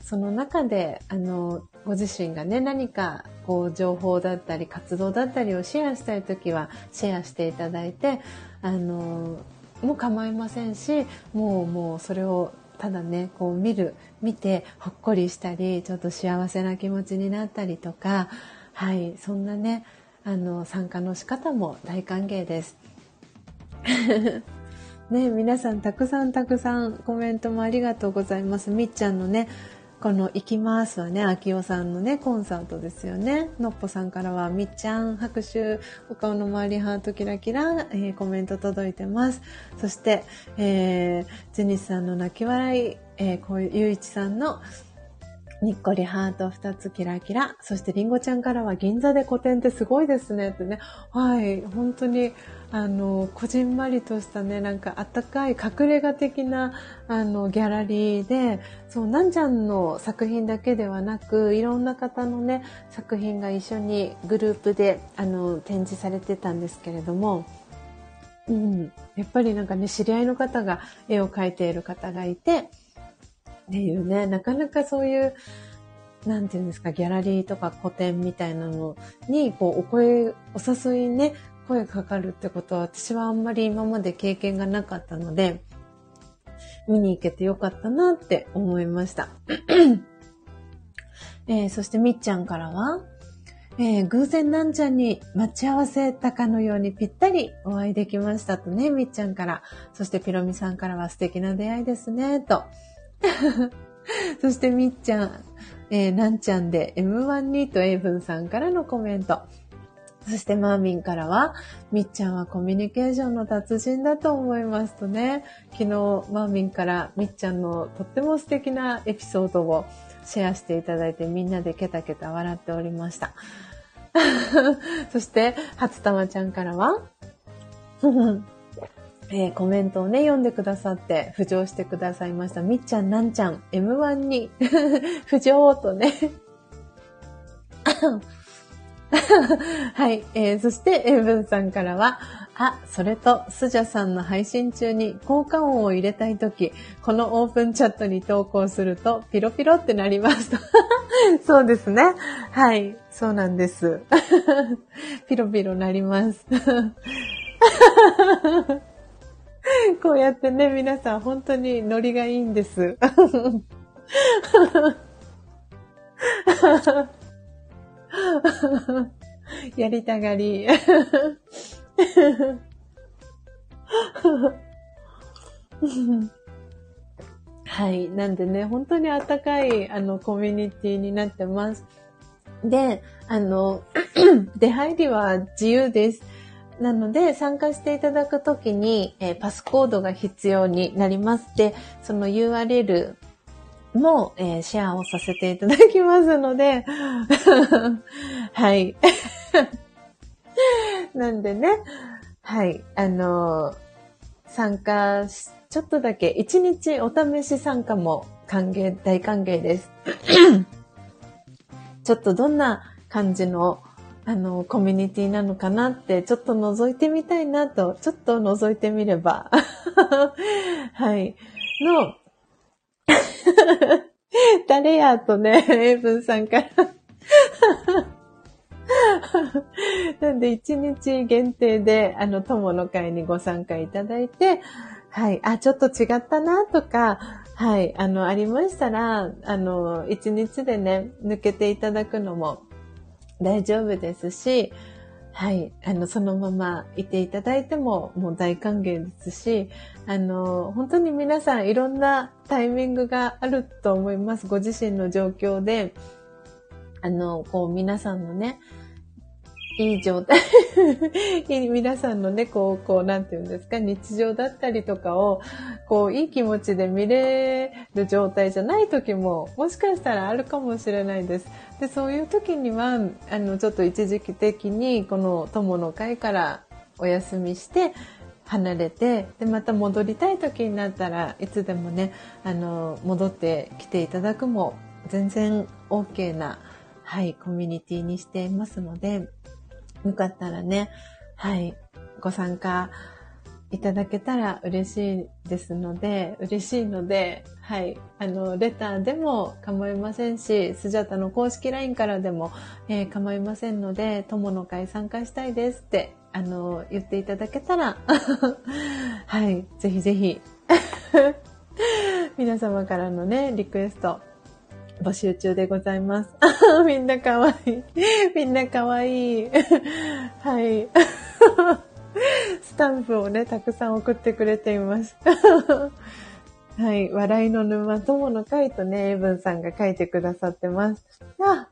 その中であのご自身がね何かこう情報だったり活動だったりをシェアしたい時はシェアしていただいてあのもう構いませんしもうもうそれをただねこう見る見てほっこりしたりちょっと幸せな気持ちになったりとかはいそんなねあの参加の仕方も大歓迎です。ね皆さんたくさんたくさんコメントもありがとうございます。みっちゃんのねこの行きますはね、秋代さんのね、コンサートですよね。のっぽさんからは、みっちゃん拍手、お顔の周りハートキラキラ、えー、コメント届いてます。そして、えー、ジェニスさんの泣き笑い、えー、こういう、ゆういちさんのにっこりハート2つキラキラ。そしてりんごちゃんからは銀座で個展ってすごいですねってね。はい、本当にあの、こじんまりとしたね、なんかあったかい隠れ家的なあのギャラリーで、そう、なんちゃんの作品だけではなく、いろんな方のね、作品が一緒にグループであの展示されてたんですけれども、うん、やっぱりなんかね、知り合いの方が絵を描いている方がいて、っていうね、なかなかそういう、なんていうんですか、ギャラリーとか個展みたいなのに、こう、お声、お誘いね、声かかるってことは私はあんまり今まで経験がなかったので、見に行けてよかったなって思いました。えー、そしてみっちゃんからは、えー、偶然なんちゃんに待ち合わせたかのようにぴったりお会いできましたとね、みっちゃんから。そしてピロミさんからは素敵な出会いですね、と。そしてみっちゃん、えー、なんちゃんで M1 にとエイブンさんからのコメント。そしてマーミンからは、みっちゃんはコミュニケーションの達人だと思いますとね、昨日マーミンからみっちゃんのとっても素敵なエピソードをシェアしていただいてみんなでケタケタ笑っておりました。そして、初玉ちゃんからは、えー、コメントをね、読んでくださって、浮上してくださいました。みっちゃん、なんちゃん、M1 に 浮上とね はい、えー、そして、エブンさんからは、あ、それと、スジャさんの配信中に効果音を入れたいとき、このオープンチャットに投稿すると、ピロピロってなります。そうですね。はい、そうなんです。ピロピロなります。やってね、皆さん本当にノリがいいんです。やりたがり。はい。なんでね、本当にあったかい、あの、コミュニティになってます。で、あの、出入りは自由です。なので、参加していただくときに、えー、パスコードが必要になります。で、その URL も、えー、シェアをさせていただきますので、はい。なんでね、はい、あのー、参加し、ちょっとだけ、1日お試し参加も歓迎、大歓迎です。ちょっとどんな感じの、あの、コミュニティなのかなって、ちょっと覗いてみたいなと、ちょっと覗いてみれば。はい。の、誰やとね、エイブンさんから なんで、一日限定で、あの、友の会にご参加いただいて、はい、あ、ちょっと違ったな、とか、はい、あの、ありましたら、あの、一日でね、抜けていただくのも大丈夫ですし、はい。あの、そのままいていただいてももう大歓迎ですし、あの、本当に皆さんいろんなタイミングがあると思います。ご自身の状況で、あの、こう皆さんのね、いい状態 皆さんのね、こう、こう、なんていうんですか、日常だったりとかを、こう、いい気持ちで見れる状態じゃない時も、もしかしたらあるかもしれないです。で、そういう時には、あの、ちょっと一時期的に、この友の会からお休みして、離れて、で、また戻りたい時になったらいつでもね、あの、戻ってきていただくも、全然 OK な、はい、コミュニティにしていますので、よかったらね、はい、ご参加いただけたら嬉しいですので、嬉しいので、はい、あの、レターでも構いませんし、スジャタの公式 LINE からでも、えー、構いませんので、友の会参加したいですって、あの、言っていただけたら、はい、ぜひぜひ、皆様からのね、リクエスト、募集中でございます。みんなかわいい。みんなかわいい。はい。スタンプをね、たくさん送ってくれています。はい。笑いの沼友の会とね、エブンさんが書いてくださってます。あ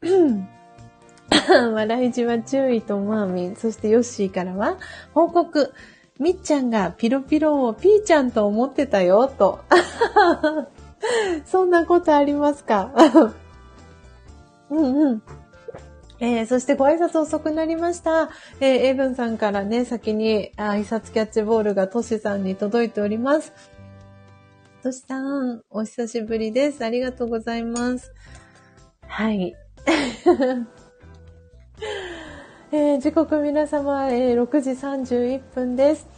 笑いじは注意とマーミン。そしてヨッシーからは、報告。みっちゃんがピロピロをピーちゃんと思ってたよ、と。そんなことありますか？うんうん。えー、そしてご挨拶遅くなりました。えー、エイブンさんからね、先に挨拶キャッチボールがトシさんに届いております。トシさん、お久しぶりです。ありがとうございます。はい。えー、時刻皆様、えー、6時31分です。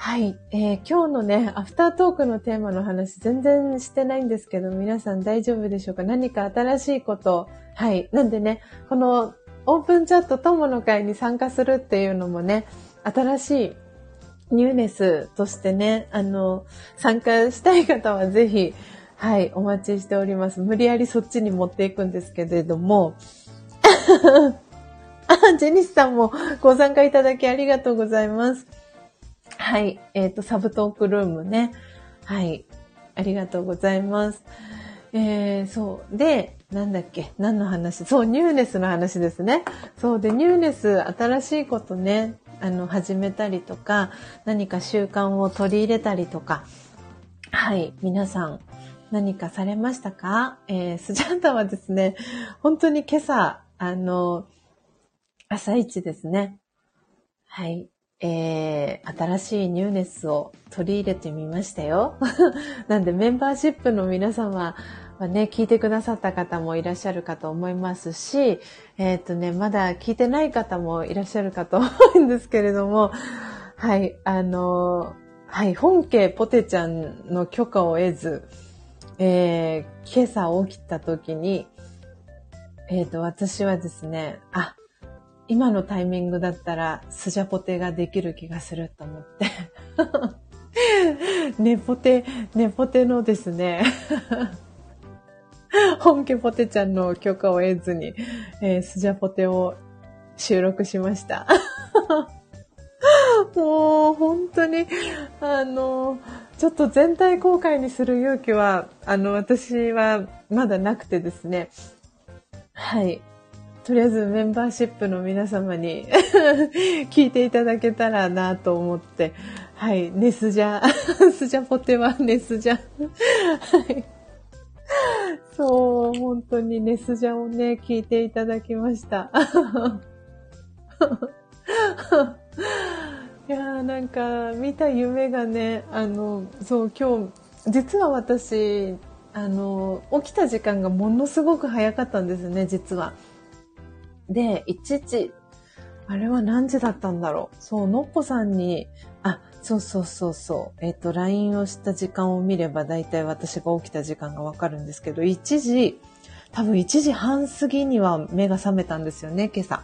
はい、えー、今日のね、アフタートークのテーマの話全然してないんですけど、皆さん大丈夫でしょうか？何か新しいこと、はい。なんでね、このオープンチャット友の会に参加するっていうのもね、新しいニューネスとしてね、あの、参加したい方はぜひ、はい、お待ちしております。無理やりそっちに持っていくんですけれども、あ、ジェニスさんもご参加いただきありがとうございます。はい。えっ、ー、と、サブトークルームね。はい。ありがとうございます。えー、そう。で、なんだっけ？何の話？そう、ニューネスの話ですね。そう。で、ニューネス、新しいことね、あの、始めたりとか、何か習慣を取り入れたりとか、はい。皆さん、何かされましたか？えー、スジャンタはですね、本当に今朝、あの、朝一ですね。はい。えー、新しいニューネスを取り入れてみましたよ。なんでメンバーシップの皆様はね、聞いてくださった方もいらっしゃるかと思いますし、えっ、ー、とね、まだ聞いてない方もいらっしゃるかと思うんですけれども、はい、あの、はい、本家ポテちゃんの許可を得ず、えー、今朝起きた時に、えっ、ー、と、私はですね、あ、今のタイミングだったらスジャポテができる気がすると思って。ネポテ、ネポテのですね、本家ポテちゃんの許可を得ずに、えー、スジャポテを収録しました。もう本当に、あの、ちょっと全体公開にする勇気は、あの、私はまだなくてですね。はい。とりあえずメンバーシップの皆様に 聞いていただけたらなと思って、はい、ネスジャ、スジャポテはネスジャ。はい。そう、本当にネスジャをね、聞いていただきました。いやなんか見た夢がね、あの、そう今日、実は私、あの、起きた時間がものすごく早かったんですね、実は。で、1時、あれは何時だったんだろう。そう、のっぽさんに、あ、そうそうそうそう。えっ、と、LINE をした時間を見れば、だいたい私が起きた時間がわかるんですけど、1時、多分1時半過ぎには目が覚めたんですよね、今朝。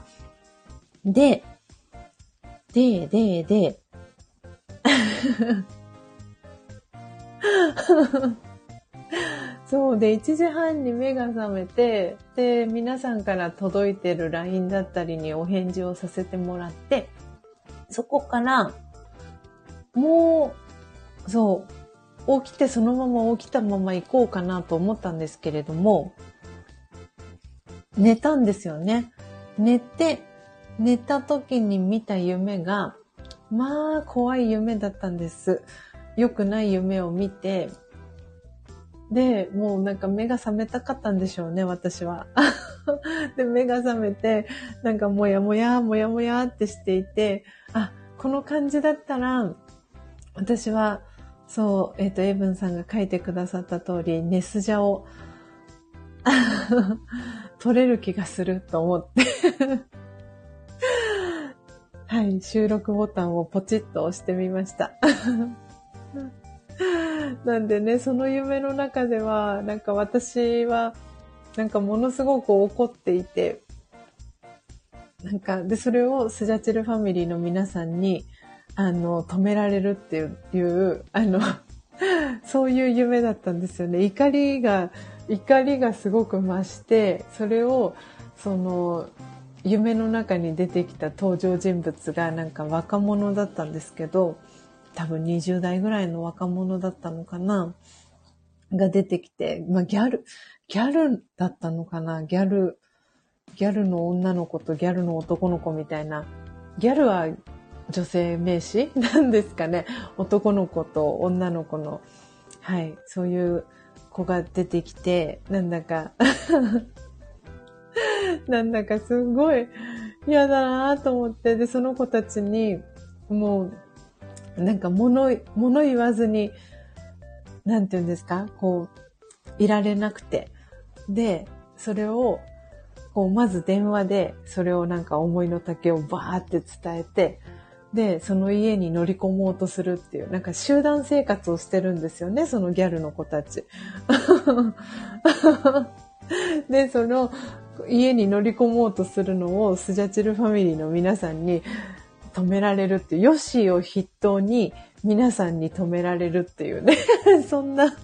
で、で、で、で、そうで、1時半に目が覚めて、で、皆さんから届いてる LINE だったりにお返事をさせてもらって、そこから、もう、そう、起きてそのまま起きたまま行こうかなと思ったんですけれども、寝たんですよね。寝て、寝た時に見た夢が、まあ、怖い夢だったんです。良くない夢を見て、で、もうなんか目が覚めたかったんでしょうね、私は。で、目が覚めて、なんかもやもや、もやもやってしていて、あ、この感じだったら、私は、そう、えっ、ー、と、エイブンさんが書いてくださった通り、ネスジャを 取れる気がすると思ってはい、収録ボタンをポチッと押してみました なんでね、その夢の中では、なんか私は、なんかものすごく怒っていて、なんか、で、それをスジャチルファミリーの皆さんに、あの、止められるっていう、あの、そういう夢だったんですよね。怒りが、怒りがすごく増して、それを、その、夢の中に出てきた登場人物がなんか若者だったんですけど、多分20代ぐらいの若者だったのかなが出てきて、まあギャル、ギャルだったのかなギャル、ギャルの女の子とギャルの男の子みたいな。ギャルは女性名詞？なんですかね。男の子と女の子の、はい、そういう子が出てきて、なんだか。なんだかすごい嫌だなと思って、で、その子たちに、もう、なんか物、物言わずに、なんて言うんですか？こう、いられなくて。で、それを、こう、まず電話で、それをなんか思いの丈をバーって伝えて、で、その家に乗り込もうとするっていう、なんか集団生活をしてるんですよね、そのギャルの子たち。で、その家に乗り込もうとするのをスジャチルファミリーの皆さんに止められるって、ヨッシーを筆頭に皆さんに止められるっていうね そんな、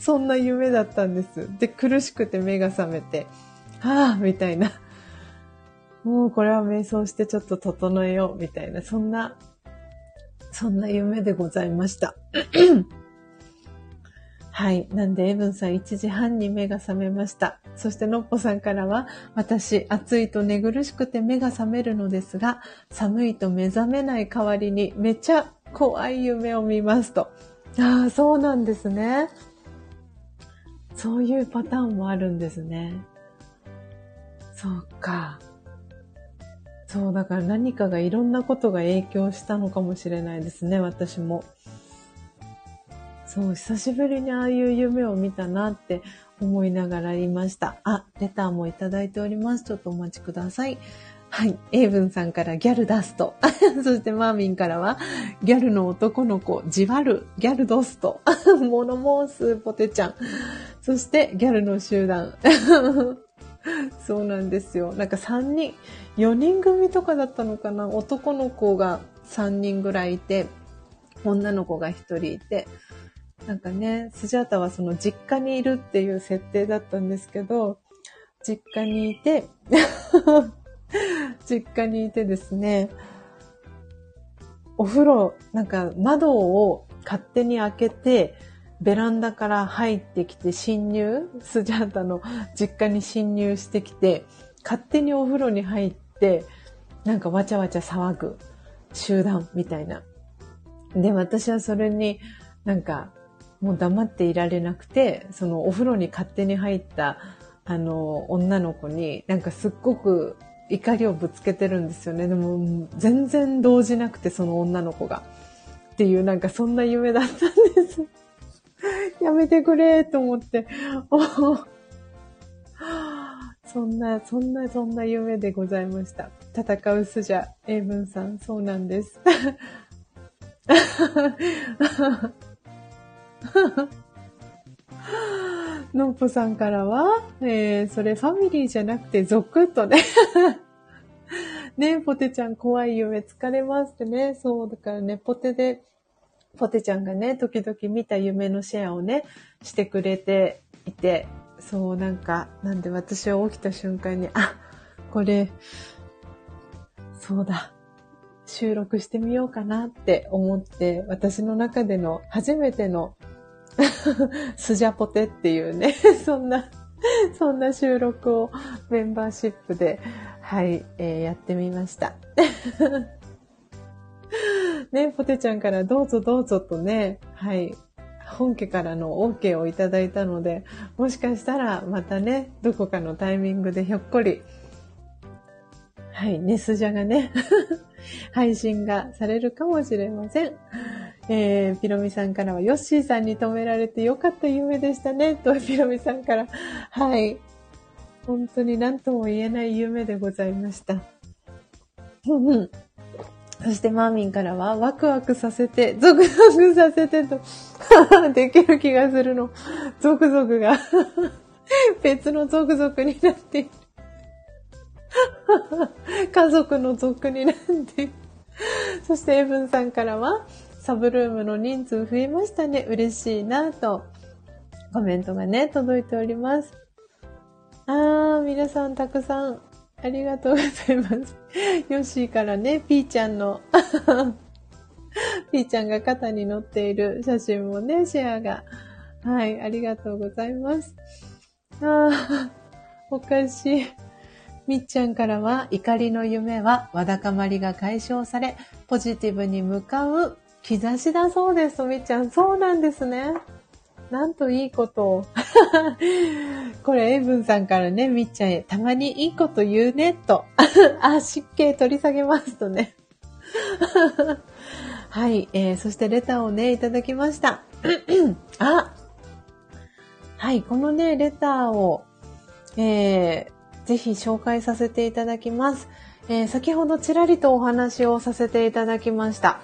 そんな夢だったんです。で、苦しくて目が覚めて、はぁ、みたいな。もうこれは瞑想してちょっと整えよう、みたいな、そんな、そんな夢でございました。はい。なんで、エブンさん1時半に目が覚めました。そして、のっぽさんからは、私、暑いと寝苦しくて目が覚めるのですが、寒いと目覚めない代わりに、めちゃ怖い夢を見ますと。ああ、そうなんですね。そういうパターンもあるんですね。そうか。そう、だから何かがいろんなことが影響したのかもしれないですね、私も。そう、久しぶりにああいう夢を見たなって思いながらいました。あ、レターもいただいております。ちょっとお待ちください。はい。エイブンさんからギャルダスト。そしてマーミンからは、ギャルの男の子、じわる、ギャルドスト。モノモース、ポテちゃん。そして、ギャルの集団。そうなんですよ。なんか3人、4人組とかだったのかな？男の子が3人ぐらいいて、女の子が1人いて、なんかね、スジャータはその実家にいるっていう設定だったんですけど、実家にいて 実家にいてですね、お風呂、なんか窓を勝手に開けて、ベランダから入ってきて侵入、スジャータの実家に侵入してきて、勝手にお風呂に入って、なんかわちゃわちゃ騒ぐ集団みたいな。で、私はそれになんかもう黙っていられなくて、そのお風呂に勝手に入ったあの女の子になんかすっごく怒りをぶつけてるんですよね。でも、全然動じなくて、その女の子が。っていう、なんかそんな夢だったんです。やめてくれと思って。そんな、そんな、そんな夢でございました。戦うスジャ、英文さん、そうなんです。のっぽさんからは、えー、それファミリーじゃなくて族とね。ねポテちゃん怖い夢疲れますってね。そう、だからね、ポテで、ポテちゃんがね、時々見た夢のシェアをね、してくれていて、そう、なんか、なんで私は起きた瞬間に、あ、これ、そうだ、収録してみようかなって思って、私の中での初めての スジャポテっていうね、そんな、そんな収録をメンバーシップで、はい、えー、やってみました。ね、ポテちゃんからどうぞどうぞとね、はい、本家からの OK をいただいたので、もしかしたらまたね、どこかのタイミングでひょっこり、はい、ネスジャがね、配信がされるかもしれません。えー、ピロミさんからは、ヨッシーさんに止められてよかった夢でしたね、と、ピロミさんから、はい。本当に何とも言えない夢でございました。そしてマーミンからは、ワクワクさせて、ゾクゾクさせてと、できる気がするの。ゾクゾクが 別のゾクゾクになっている。家族の族になって。そしてエブンさんからは、サブルームの人数増えましたね。嬉しいなと、コメントがね、届いております。あー、皆さんたくさんありがとうございます。ヨッシーからね、ピーちゃんのピーちゃんが肩に乗っている写真もね、シェアが。はい、ありがとうございます。あー、おかしい。みっちゃんからは、怒りの夢はわだかまりが解消され、ポジティブに向かう兆しだそうです、みっちゃん。そうなんですね。なんといいことを。これ、エイブンさんからね、みっちゃんへ、たまにいいこと言うね、と。あ、湿気取り下げますとね。はい、えー、そしてレターをね、いただきました。あはい、このね、レターを、えー、ぜひ紹介させていただきます。えー、先ほどちらりとお話をさせていただきました。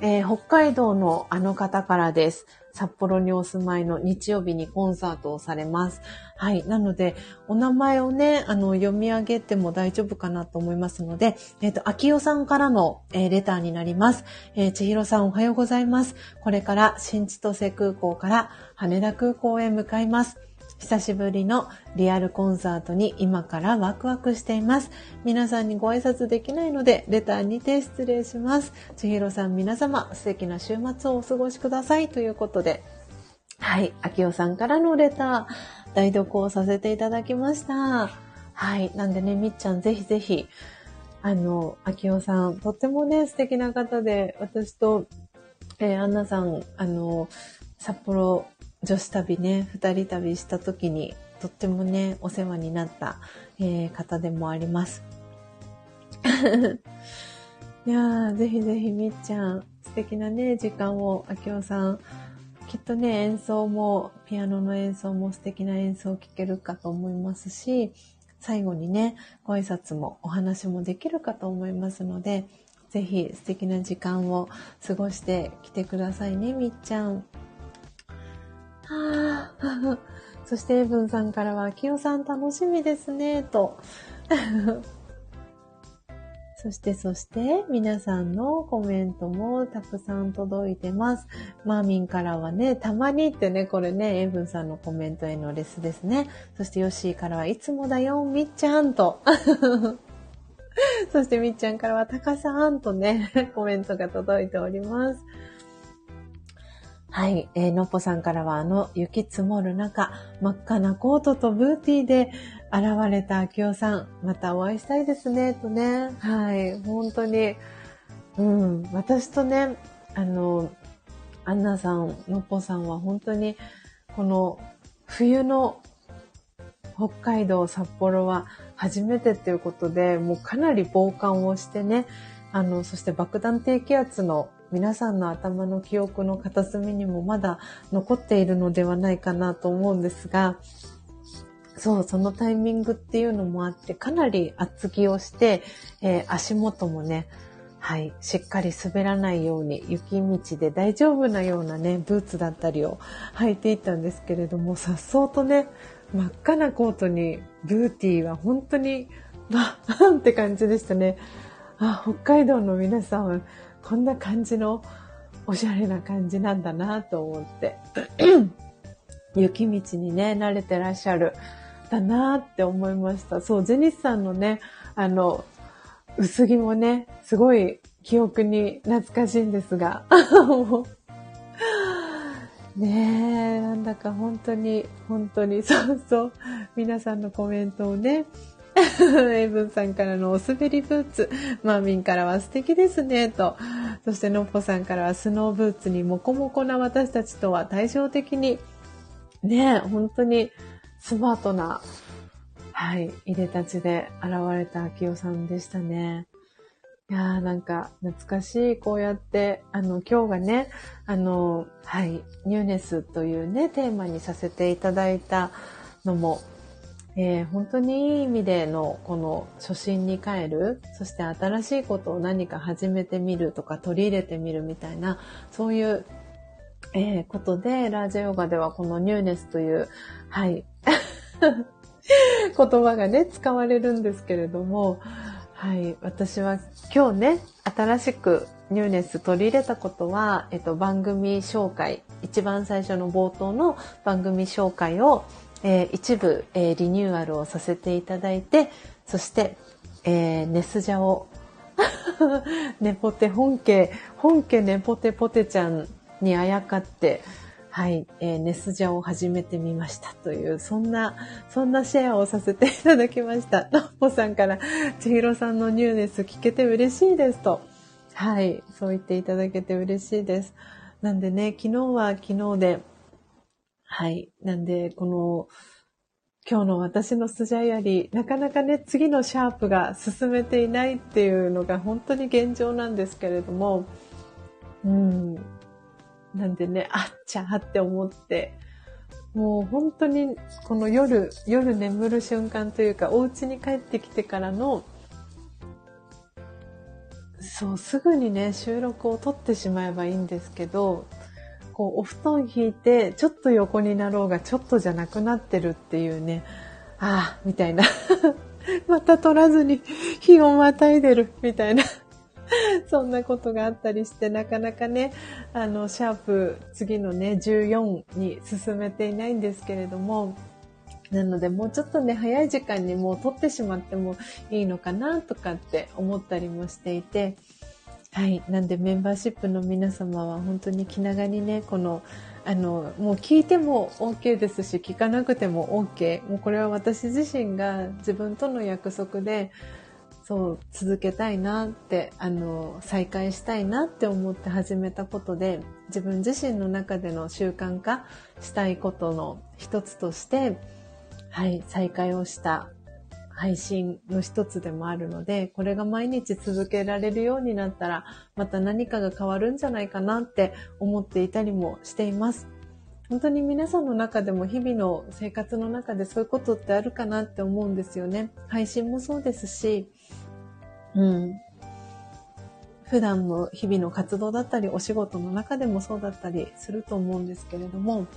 えー、北海道のあの方からです。札幌にお住まいの日曜日にコンサートをされます。はい。なので、お名前をね、あの、読み上げても大丈夫かなと思いますので、えっ、ー、と、秋代さんからの、えー、レターになります。えー、千尋さんおはようございます。これから新千歳空港から羽田空港へ向かいます。久しぶりのリアルコンサートに今からワクワクしています。皆さんにご挨拶できないので、レターにて失礼します。千尋さん皆様、素敵な週末をお過ごしください。ということで、はい、秋代さんからのレター、代読をさせていただきました。はい、なんでね、みっちゃんぜひぜひ、あの、秋代さん、とってもね、素敵な方で、私と、えー、アンナさん、あの、札幌女子旅ね、二人旅した時に、とってもね、お世話になった、えー、方でもあります。いやー、ぜひぜひみっちゃん、素敵なね、時間を、あきおさん、きっとね、演奏も、ピアノの演奏も素敵な演奏を聴けるかと思いますし、最後にね、ご挨拶もお話もできるかと思いますので、ぜひ素敵な時間を過ごしてきてくださいね、みっちゃん。はあ、そして、エブンさんからは、キヨさん楽しみですね、と。そして、そして、皆さんのコメントもたくさん届いてます。マーミンからはね、たまにってね、これね、エブンさんのコメントへのレスですね。そして、ヨッシーからはいつもだよ、みっちゃんと。そして、みっちゃんからは、たかさんとね、コメントが届いております。はい。えー、のっぽさんからは、あの雪積もる中、真っ赤なコートとブーティーで現れた秋代さん、またお会いしたいですね、とね。はい。本当に、うん。私とね、あの、アンナさん、のっぽさんは本当に、この冬の北海道、札幌は初めてっていうことで、もうかなり傍観をしてね、あの、そして爆弾低気圧の皆さんの頭の記憶の片隅にもまだ残っているのではないかなと思うんですが、そう、そのタイミングっていうのもあって、かなり厚着をして、えー、足元もね、はい、しっかり滑らないように雪道で大丈夫なようなね、ブーツだったりを履いていったんですけれども、さっそうとね、真っ赤なコートにブーティーは本当に、まあ、って感じでしたね。あ、北海道の皆さんこんな感じのおしゃれな感じなんだなと思って。雪道にね、慣れてらっしゃる、だなって思いました。そう、ジェニスさんのね、あの、薄着もね、すごい記憶に懐かしいんですが、ねえ、なんだか本当に、本当に、そうそう、皆さんのコメントをね、エイブンさんからのお滑りブーツ、マーミンからは素敵ですね、と、そしてのっぽさんからはスノーブーツにモコモコな私たちとは対照的に、ね、本当にスマートなはい、いでたちで現れた秋代さんでしたね。いやーなんか懐かしい、こうやって、あの、今日がね、あの、はい、ニューネスというね、テーマにさせていただいたのも、えー、本当にいい意味でのこの初心に帰る、そして新しいことを何か始めてみるとか取り入れてみるみたいな、そういう、えー、ことで、ラージャヨガではこのニューネスという、はい、言葉がね、使われるんですけれども、はい、私は今日ね、新しくニューネス取り入れたことは、えっと、番組紹介、一番最初の冒頭の番組紹介を、えー、一部、えー、リニューアルをさせていただいて、そして、えー、ネスジャを、ネポテ本家、本家ネポテポテちゃんにあやかって、はい、えー、ネスジャを始めてみましたという、そんな、そんなシェアをさせていただきました。のっぽさんから、ちひろさんのニューネス聞けて嬉しいですと。はい、そう言っていただけて嬉しいです。なんでね、昨日は昨日で、はい、なんで、この、今日の私のスジャイアリーなかなかね、次のシャープが進めていないっていうのが本当に現状なんですけれども、うん、なんでね、あっちゃーって思って、もう本当にこの夜、夜眠る瞬間というか、お家に帰ってきてからの、そう、すぐにね、収録を撮ってしまえばいいんですけど、こう、お布団引いて、ちょっと横になろうが、ちょっとじゃなくなってるっていうね、ああ、みたいな。また撮らずに日をまたいでる、みたいな そんなことがあったりして、なかなかね、あの、シャープ、次のね、14に進めていないんですけれども、なので、もうちょっとね、早い時間にもう撮ってしまってもいいのかな、とかって思ったりもしていて、はい。なんで、メンバーシップの皆様は本当に気長にね、この、あの、もう聞いても OK ですし、聞かなくても OK。もうこれは私自身が自分との約束で、そう続けたいなってあの再開したいなって思って始めたことで自分自身の中での習慣化したいことの一つとしてはい再開をした配信の一つでもあるのでこれが毎日続けられるようになったらまた何かが変わるんじゃないかなって思っていたりもしています。本当に皆さんの中でも日々の生活の中でそういうことってあるかなって思うんですよね。配信もそうですし、うん。普段の日々の活動だったり、お仕事の中でもそうだったりすると思うんですけれども、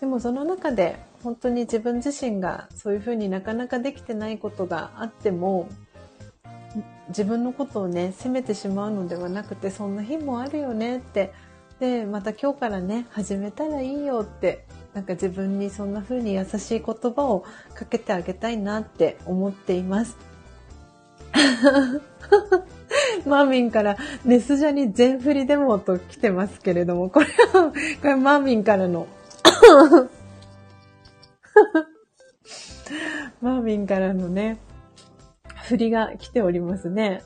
でもその中で本当に自分自身がそういうふうになかなかできてないことがあっても、自分のことをね、責めてしまうのではなくて、そんな日もあるよねって、で、また今日からね、始めたらいいよって、なんか自分にそんな風に優しい言葉をかけてあげたいなって思っています。マーミンからネスジャに全振りデモと来てますけれども、これは、これマーミンからの マーミンからのね、振りが来ておりますね。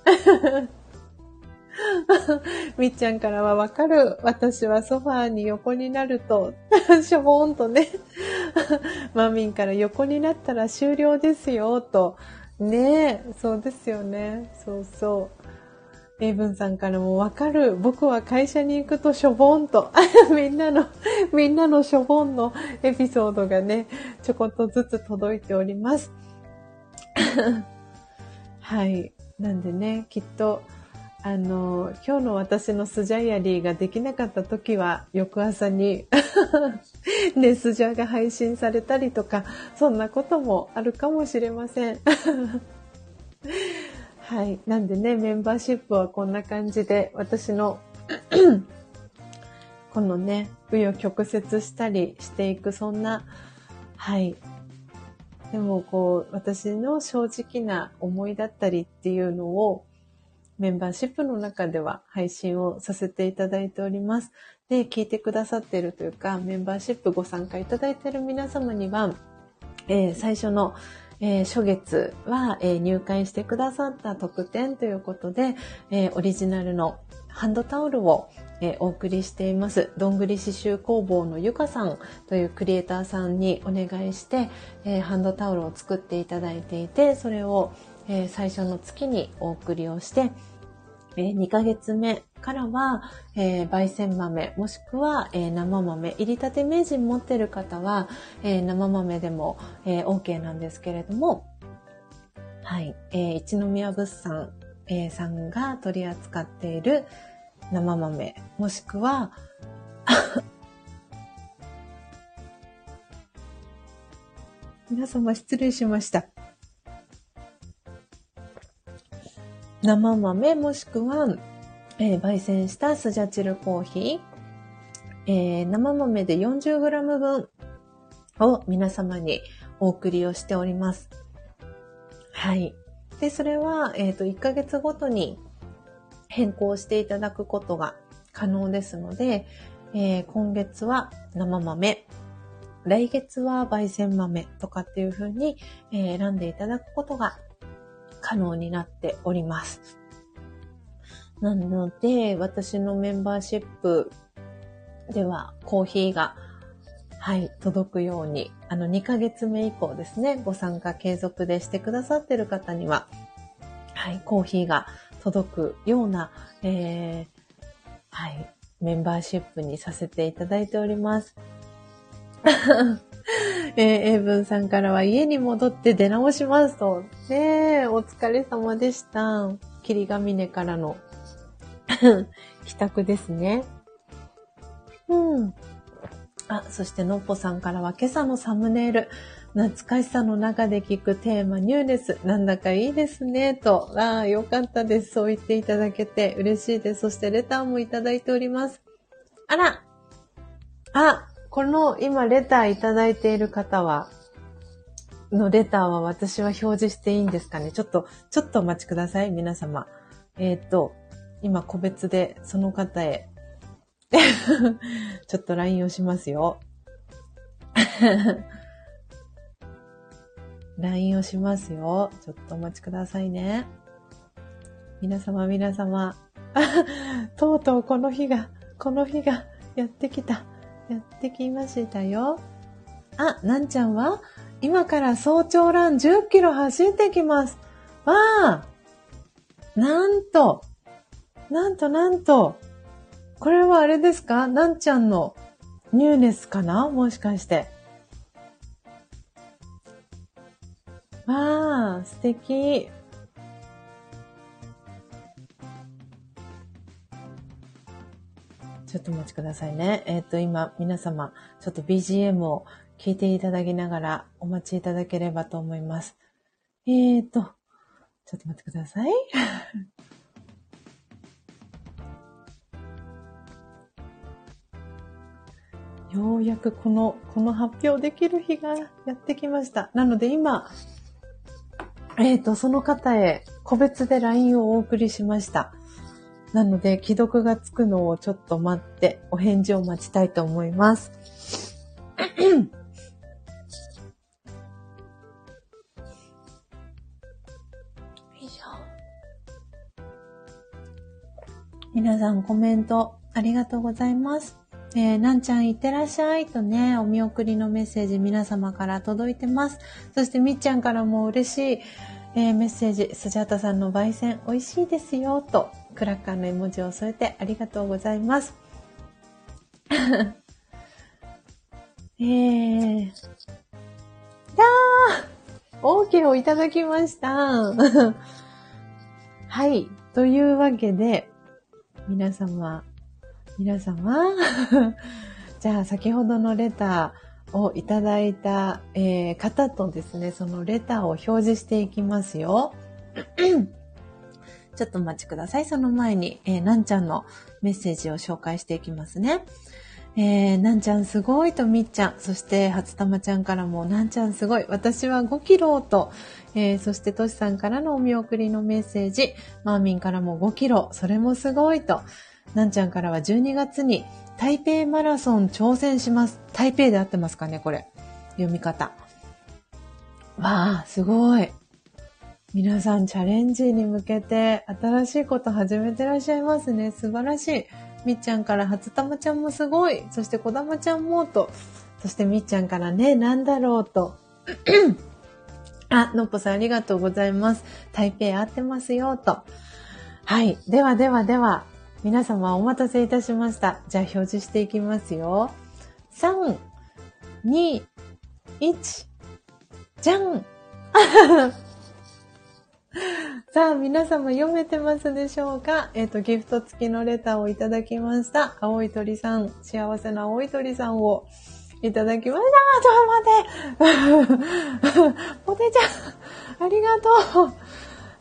みっちゃんからはわかる。私はソファーに横になると、しょぼーんとね。マーミンから横になったら終了ですよ、と。ねえ、そうですよね。そうそうう。エイブンさんからもわかる。僕は会社に行くとしょぼんと。みんなの、みんなのしょぼんのエピソードがね、ちょこっとずつ届いております。はい。なんでね、きっと、あの、今日の私のスジャイアリーができなかった時は、翌朝にね、スジャが配信されたりとか、そんなこともあるかもしれません。はい。なんでね、メンバーシップはこんな感じで、私の このね、紆余曲折したりしていく、そんな、はい。でも、こう、私の正直な思いだったりっていうのを、メンバーシップの中では配信をさせていただいております。で、聞いてくださっているというか、メンバーシップご参加いただいている皆様には、えー、最初のえー、初月は、えー、入会してくださった特典ということで、えー、オリジナルのハンドタオルを、えお送りしています。どんぐり刺繍工房のゆかさんというクリエイターさんにお願いして、えハンドタオルを作っていただいていて、それを、え最初の月にお送りをして、えー、2ヶ月目からは、えー、焙煎豆、もしくは、えー、生豆、入りたて名人持ってる方は、え生豆でも、え OK なんですけれども、はい、え一宮物産、えさんが取り扱っている生豆、もしくは、皆様失礼しました。生豆もしくは、えー、焙煎したスジャチルコーヒー、えー、生豆で 40g 分を皆様にお送りをしております。はい。で、それは、えっ、ー、と、1ヶ月ごとに変更していただくことが可能ですので、えー、今月は生豆、来月は焙煎豆とかっていう風に、えー、選んでいただくことが可能になっております。なので、私のメンバーシップではコーヒーが、はい、届くように、あの、2ヶ月目以降ですね、ご参加継続でしてくださってる方には、はい、コーヒーが届くような、えー、はい、メンバーシップにさせていただいております。えー、英文さんからは家に戻って出直しますと。ねえ、お疲れ様でした。霧ヶ峰からの帰宅ですね。うん。あ、そしてのっぽさんからは今朝のサムネイル。懐かしさの中で聞くテーマニューです。なんだかいいですね。と。ああ、よかったです。そう言っていただけて嬉しいです。そしてレターもいただいております。あらあ、この今レターいただいている方は、のレターは私は表示していいんですかねちょっと、ちょっとお待ちください、皆様。えっ、ー、と、今個別でその方へ ちょっと LINE をしますよ。LINE をしますよ。ちょっとお待ちくださいね。皆様、皆様。とうとうこの日が、この日がやってきた。やってきましたよ。あ、なんちゃんは？今から早朝ラン10キロ走ってきます。わあなんと、なんとなんと、これはあれですか？なんちゃんのニューネスかな？もしかして。わあ、素敵。ちょっとお待ちくださいね。えっ、ー、と、今、皆様、ちょっと BGM を聞いていただきながらお待ちいただければと思います。えっ、ー、と、ちょっと待ってください。ようやくこの、この発表できる日がやってきました。なので今、えっ、ー、と、その方へ個別で LINE をお送りしました。なので、既読がつくのをちょっと待って、お返事を待ちたいと思います。皆さんコメントありがとうございます。えー、なんちゃんいってらっしゃいとね、お見送りのメッセージ皆様から届いてます。そしてみっちゃんからも嬉しい、えー、メッセージ、スジャータさんの焙煎美味しいですよと、クラッカーの絵文字を添えてありがとうございます。えー、やー !OK をいただきました。はい。というわけで、皆様、皆様、じゃあ先ほどのレターをいただいた、えー、方とですね、そのレターを表示していきますよ。ちょっとお待ちください。その前に、えー、なんちゃんのメッセージを紹介していきますね。えー、なんちゃんすごいとみっちゃん、そして初玉ちゃんからもなんちゃんすごい、私は5キロと、えー、そしてとしさんからのお見送りのメッセージ、マーミンからも5キロ、それもすごいと、なんちゃんからは12月に台北マラソン挑戦します。台北で合ってますかね、これ。読み方。わあ、すごい。皆さんチャレンジに向けて新しいこと始めてらっしゃいますね。素晴らしい。みっちゃんから初玉ちゃんもすごい。そしてこだまちゃんもと。そしてみっちゃんからね、なんだろうと。あ、のっぽさんありがとうございます。台北合ってますよと。はい。ではではでは、皆様お待たせいたしました。じゃあ表示していきますよ。3、2、1、じゃん さあ、皆様読めてますでしょうか？えっ、ー、と、ギフト付きのレターをいただきました。青い鳥さん、幸せな青い鳥さんをいただきました。ちょっと待って。ポテちゃん、ありがとう。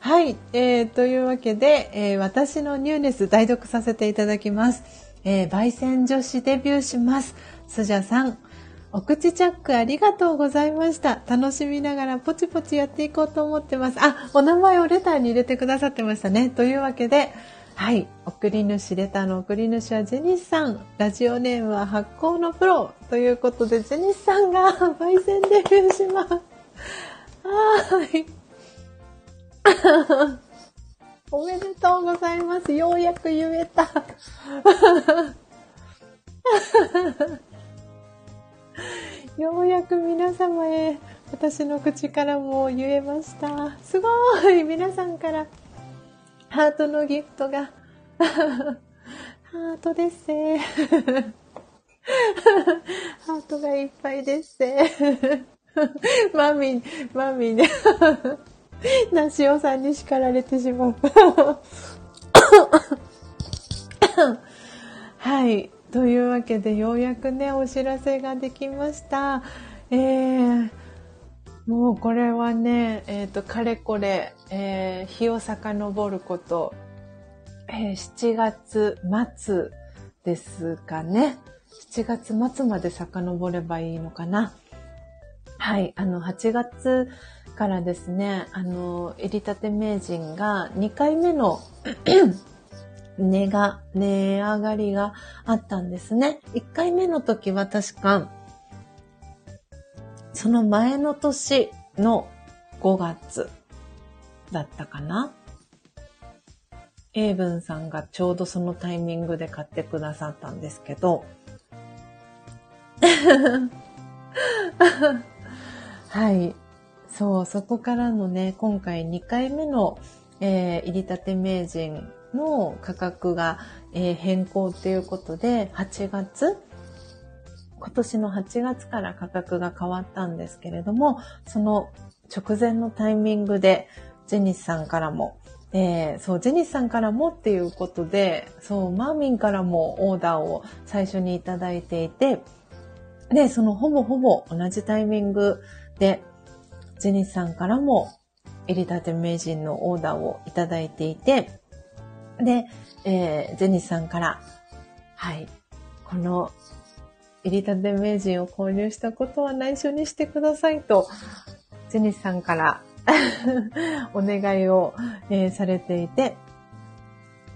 はい、えー、というわけで、えー、私のニューネス代読させていただきます。えー、焙煎女子デビューします。スジャさん、お口チャックありがとうございました。楽しみながらポチポチやっていこうと思ってます。あ、お名前をレターに入れてくださってましたね。というわけで、はい。送り主、レターの送り主はジェニスさん。ラジオネームは発行のプロ。ということで、ジェニスさんが 焙煎デビューします。はい。おめでとうございます。ようやく言えた。ようやく皆様へ私の口からも言えました。すごい皆さんからハートのギフトが。ハートです。ハートがいっぱいです。マミ、マミね。なしおさんに叱られてしまう。はい。というわけで、ようやくね、お知らせができました。えー、もうこれはね、えっ、ー、と、かれこれ、えー、日を遡ること、えー、7月末ですかね。7月末まで遡ればいいのかな。はい、あの、8月からですね、あの、入りたて名人が2回目の 値が、値上がりがあったんですね。1回目の時は確か、その前の年の5月だったかな。英文さんがちょうどそのタイミングで買ってくださったんですけど、はい。そう、そこからのね、今回2回目の、えー、入りたて名人の価格が、えー、変更っていうことで、8月今年の8月から価格が変わったんですけれども、その直前のタイミングで、ジェニスさんからも、えー、そう、ジェニスさんからもっていうことで、そう、マーミンからもオーダーを最初にいただいていて、で、そのほぼほぼ同じタイミングで、ジェニスさんからも、入りたて名人のオーダーをいただいていて、で、えー、ジェニスさんから、はい、この、入りたて名人を購入したことは内緒にしてくださいと、ジェニスさんから お願いを、えー、されていて、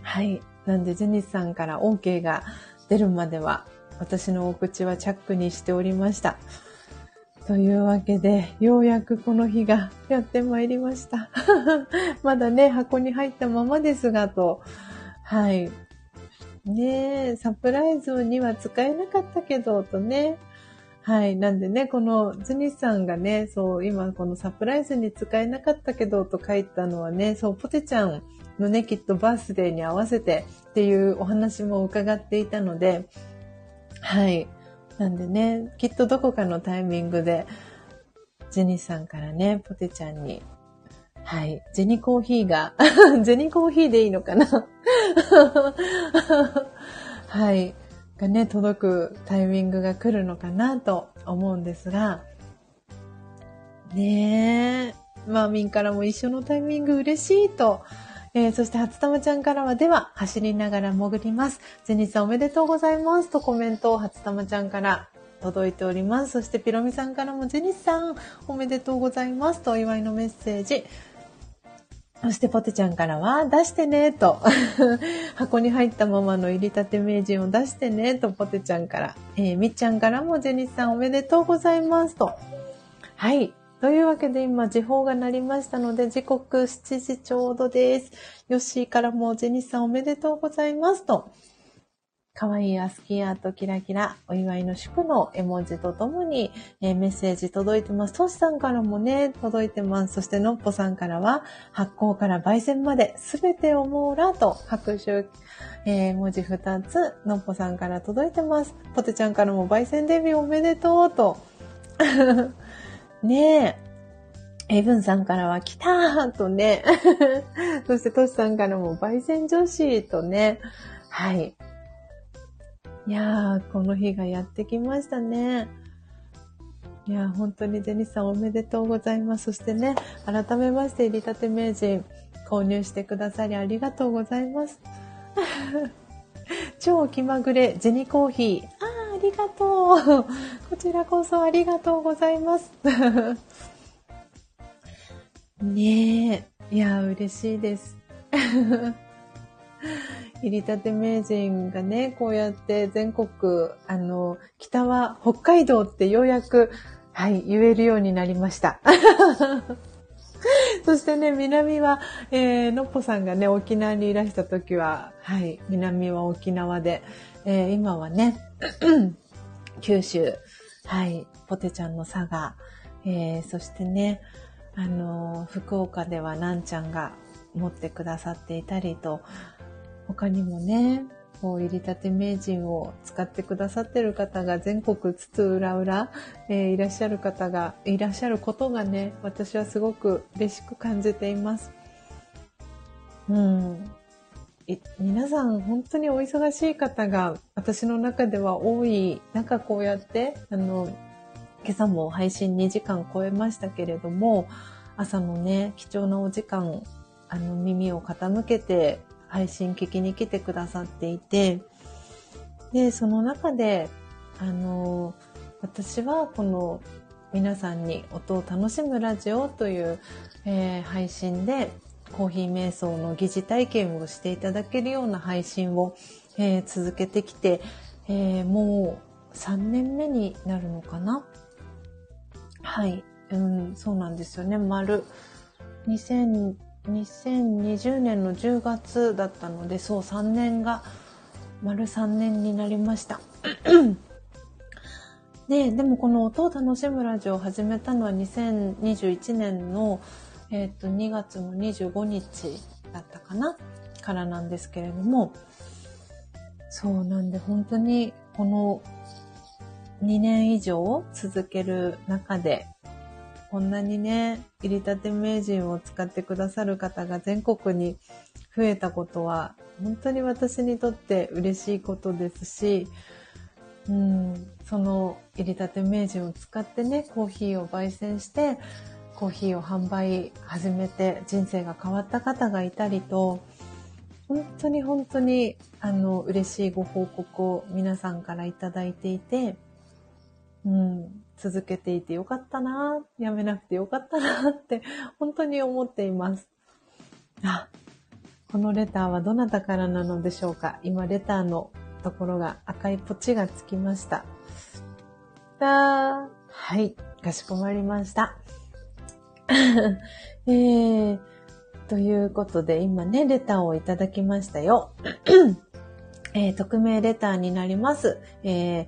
はい。なんで、ジェニスさんから OK が出るまでは、私のお口はチャックにしておりました。というわけで、ようやくこの日がやってまいりました。まだね、箱に入ったままですが、と。はい。ねえ、サプライズには使えなかったけど、とね。はい。なんでね、このズニさんがね、そう、今このサプライズに使えなかったけどと書いたのはね、そう、ポテちゃんのね、きっとバースデーに合わせてっていうお話も伺っていたので、はい。なんでね、きっとどこかのタイミングで、ジェニーさんからね、ポテちゃんに、はい、ジェニコーヒーが、ジェニコーヒーでいいのかな？はい、がね、届くタイミングが来るのかなと思うんですが、ねえ、マーミンからも一緒のタイミング嬉しいとえー、そして初玉ちゃんからは、では、走りながら潜ります。ゼニさんおめでとうございます。とコメントを初玉ちゃんから届いております。そしてピロミさんからも、ゼニさんおめでとうございます。とお祝いのメッセージ。そしてポテちゃんからは、出してね、と。箱に入ったままの入りたて名人を出してね、とポテちゃんから。えー、みっちゃんからも、ジェニスさんおめでとうございます、と。はい。というわけで今時報が鳴りましたので時刻7時ちょうどです。ヨッシーからもジェニスさんおめでとうございますと。かわいいアスキーアートキラキラ、お祝いの祝の絵文字とともに、えー、メッセージ届いてます。トシさんからもね、届いてます。そしてのっぽさんからは、発酵から焙煎まで、すべてを網羅と拍手、えー、文字2つ、のっぽさんから届いてます。ポテちゃんからも焙煎デビューおめでとうと。ねえ。エブンさんからは来たーとね。そしてトシさんからも焙煎女子とね。はい。いやー、この日がやってきましたね。いやー、本当にデニスさんおめでとうございます。そしてね、改めまして入りたて名人購入してくださりありがとうございます。超気まぐれジェニコーヒー。ありがとう。こちらこそありがとうございます。ねえ。いや、嬉しいです。入りたて名人がね、こうやって全国、あの、北は北海道ってようやく、はい、言えるようになりました。そしてね、南は、えー、のっぽさんがね、沖縄にいらした時は、はい、南は沖縄で、えー、今はね、九州、はい、ポテちゃんの佐賀、えー、そしてね、あの、福岡ではなんちゃんが持ってくださっていたりと、他にもね、こう、入りたて名人を使ってくださってる方が全国津々浦々、えー、いらっしゃる方がいらっしゃることがね、私はすごく嬉しく感じています。うん。皆さん本当にお忙しい方が私の中では多い中こうやってあの今朝も配信2時間超えましたけれども朝のね貴重なお時間あの耳を傾けて配信聞きに来てくださっていてでその中であの私はこの皆さんに音を楽しむラジオという、えー、配信でコーヒー瞑想の疑似体験をしていただけるような配信を、えー、続けてきて、えー、もう3年目になるのかな？はい、うん、そうなんですよね。丸2000 2020年の10月だったので、そう3年が丸3年になりました。で、でもこの音を楽しむラジオを始めたのは2021年のえっ、ー、と、2月の25日だったかな？からなんですけれども、そうなんで本当にこの2年以上続ける中で、こんなにね、入りたて名人を使ってくださる方が全国に増えたことは、本当に私にとって嬉しいことですし、うん、その入りたて名人を使ってね、コーヒーを焙煎して、コーヒーを販売始めて人生が変わった方がいたりと、本当に本当にあの嬉しいご報告を皆さんからいただいていて、うん、続けていてよかったな、やめなくてよかったなって本当に思っています。あ、このレターはどなたからなのでしょうか今レターのところが赤いポチがつきました。だはい、かしこまりました。えー、ということで、今ね、レターをいただきましたよ。えー、匿名レターになります。えー、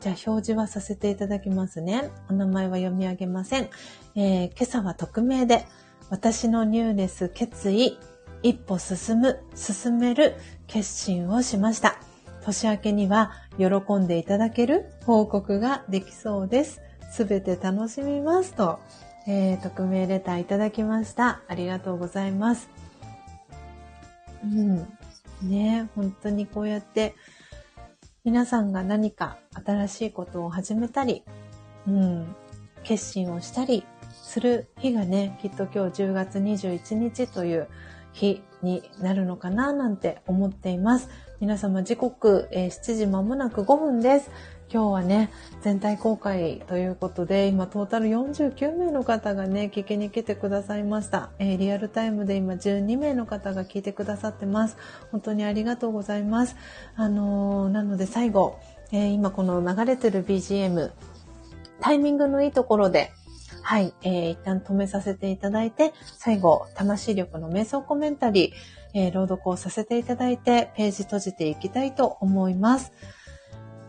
じゃあ表示はさせていただきますね。お名前は読み上げません。えー、今朝は匿名で、私のニューネス決意、一歩進む、進める決心をしました。年明けには喜んでいただける報告ができそうです。すべて楽しみますと、えー、匿名レターいただきました。ありがとうございます。うん。ね本当にこうやって皆さんが何か新しいことを始めたり、うん、決心をしたりする日がね、きっと今日10月21日という日になるのかななんて思っています。皆様時刻、えー、7時まもなく5分です。今日はね、全体公開ということで、今トータル49名の方がね、聞きに来てくださいました。えー、リアルタイムで今12名の方が聞いてくださってます。本当にありがとうございます。あのー、なので最後、えー、今この流れてる BGM、タイミングのいいところで、はい、えー、一旦止めさせていただいて、最後、魂力の瞑想コメンタリー、えー、朗読をさせていただいて、ページ閉じていきたいと思います。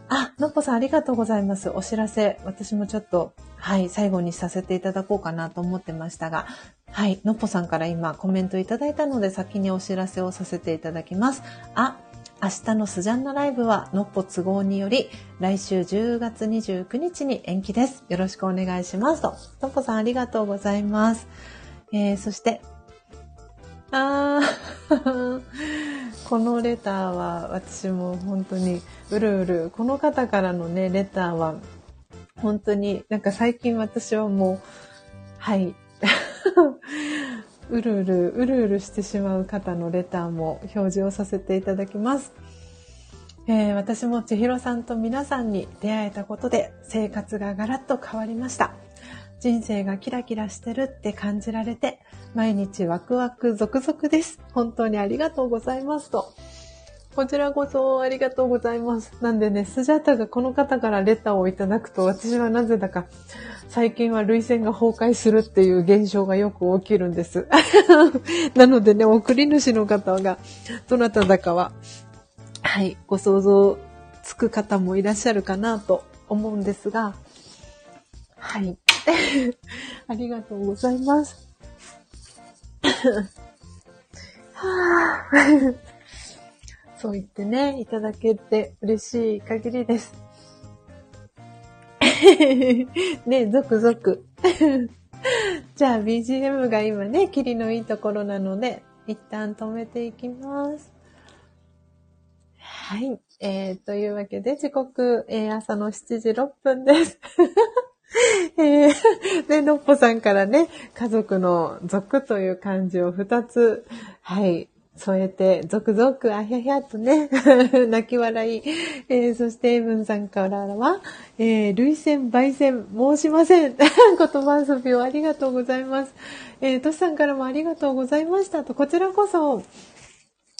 あ、のっぽさんありがとうございます。お知らせ、私もちょっと、はい、最後にさせていただこうかなと思ってましたが、はい、のっぽさんから今コメントいただいたので先にお知らせをさせていただきます。あ、明日のスジャンナライブはのっぽ都合により来週10月29日に延期です。よろしくお願いしますと。のっぽさんありがとうございます。えー、そして、あー このレターは私も本当にうるうる、この方からのね、レターは本当になんか最近私はもう、はい、うるうる、うるうるしてしまう方のレターも表示をさせていただきます。えー、私も千尋さんと皆さんに出会えたことで生活がガラッと変わりました。人生がキラキラしてるって感じられて、毎日ワクワク続々です。本当にありがとうございますと。こちらこそありがとうございます。なんでね、スジャタがこの方からレターをいただくと、私はなぜだか、最近は涙腺が崩壊するっていう現象がよく起きるんです。なのでね、送り主の方が、どなただかは、はい、ご想像つく方もいらっしゃるかなと思うんですが、はい。ありがとうございます。はぁそう言ってね、いただけて嬉しい限りです。ね、ゾクゾク。じゃあ BGM が今ね、キリのいいところなので、一旦止めていきます。はい。えー、というわけで時刻、えー、朝の7時6分です。えー、で、のっぽさんからね、家族の族という漢字を2つ、はい、添えて、続々、あひゃひゃとね、泣き笑い。えー、そして、エブンさんからは、えー、類線、焙煎、申しません。言葉遊びをありがとうございます。えー、トシさんからもありがとうございましたと、こちらこそ、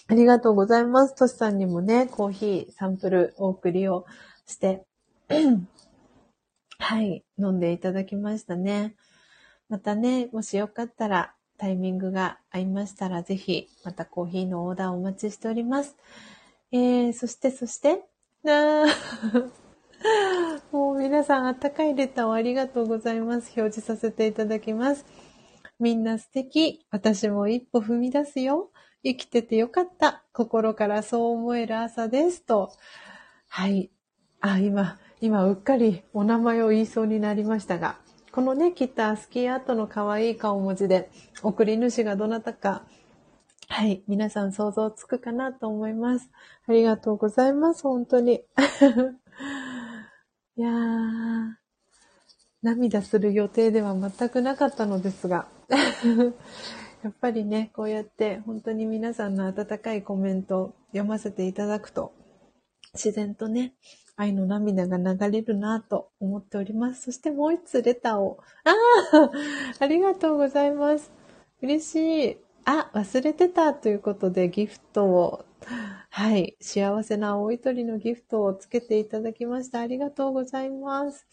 ありがとうございます。トシさんにもね、コーヒーサンプルお送りをして、はい、飲んでいただきましたね。またね、もしよかったら、タイミングが合いましたら、ぜひ、またコーヒーのオーダーお待ちしております。えー、そして、そして、あ もう皆さん、あったかいレターをありがとうございます。表示させていただきます。みんな素敵。私も一歩踏み出すよ。生きててよかった。心からそう思える朝です。と。はい。あ、今、今、うっかりお名前を言いそうになりましたが、このね、切ったスキーアートの可愛い顔文字で、送り主がどなたか、はい、皆さん想像つくかなと思います。ありがとうございます、本当に。いやー、涙する予定では全くなかったのですが、やっぱりね、こうやって本当に皆さんの温かいコメントを読ませていただくと、自然とね、愛の涙が流れるなと思っております。そしてもう一つレターを。ああ ありがとうございます。嬉しい。あ、忘れてたということでギフトを、はい、幸せな青い鳥のギフトをつけていただきました。ありがとうございます。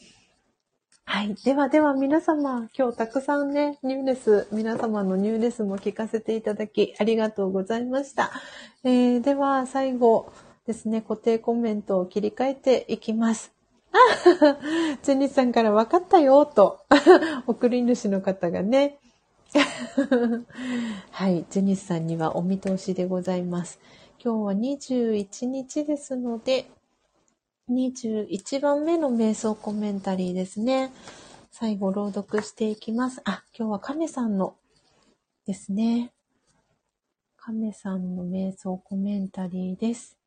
はい。ではでは皆様、今日たくさんね、ニューレス、皆様のニューレスも聞かせていただき、ありがとうございました。えー、では最後、ですね、固定コメントを切り替えていきます。あ ジェニスさんから分かったよ、と。送り主の方がね。はい、ジェニスさんにはお見通しでございます。今日は21日ですので、21番目の瞑想コメンタリーですね。最後朗読していきます。あ、今日は亀さんのですね。亀さんの瞑想コメンタリーです。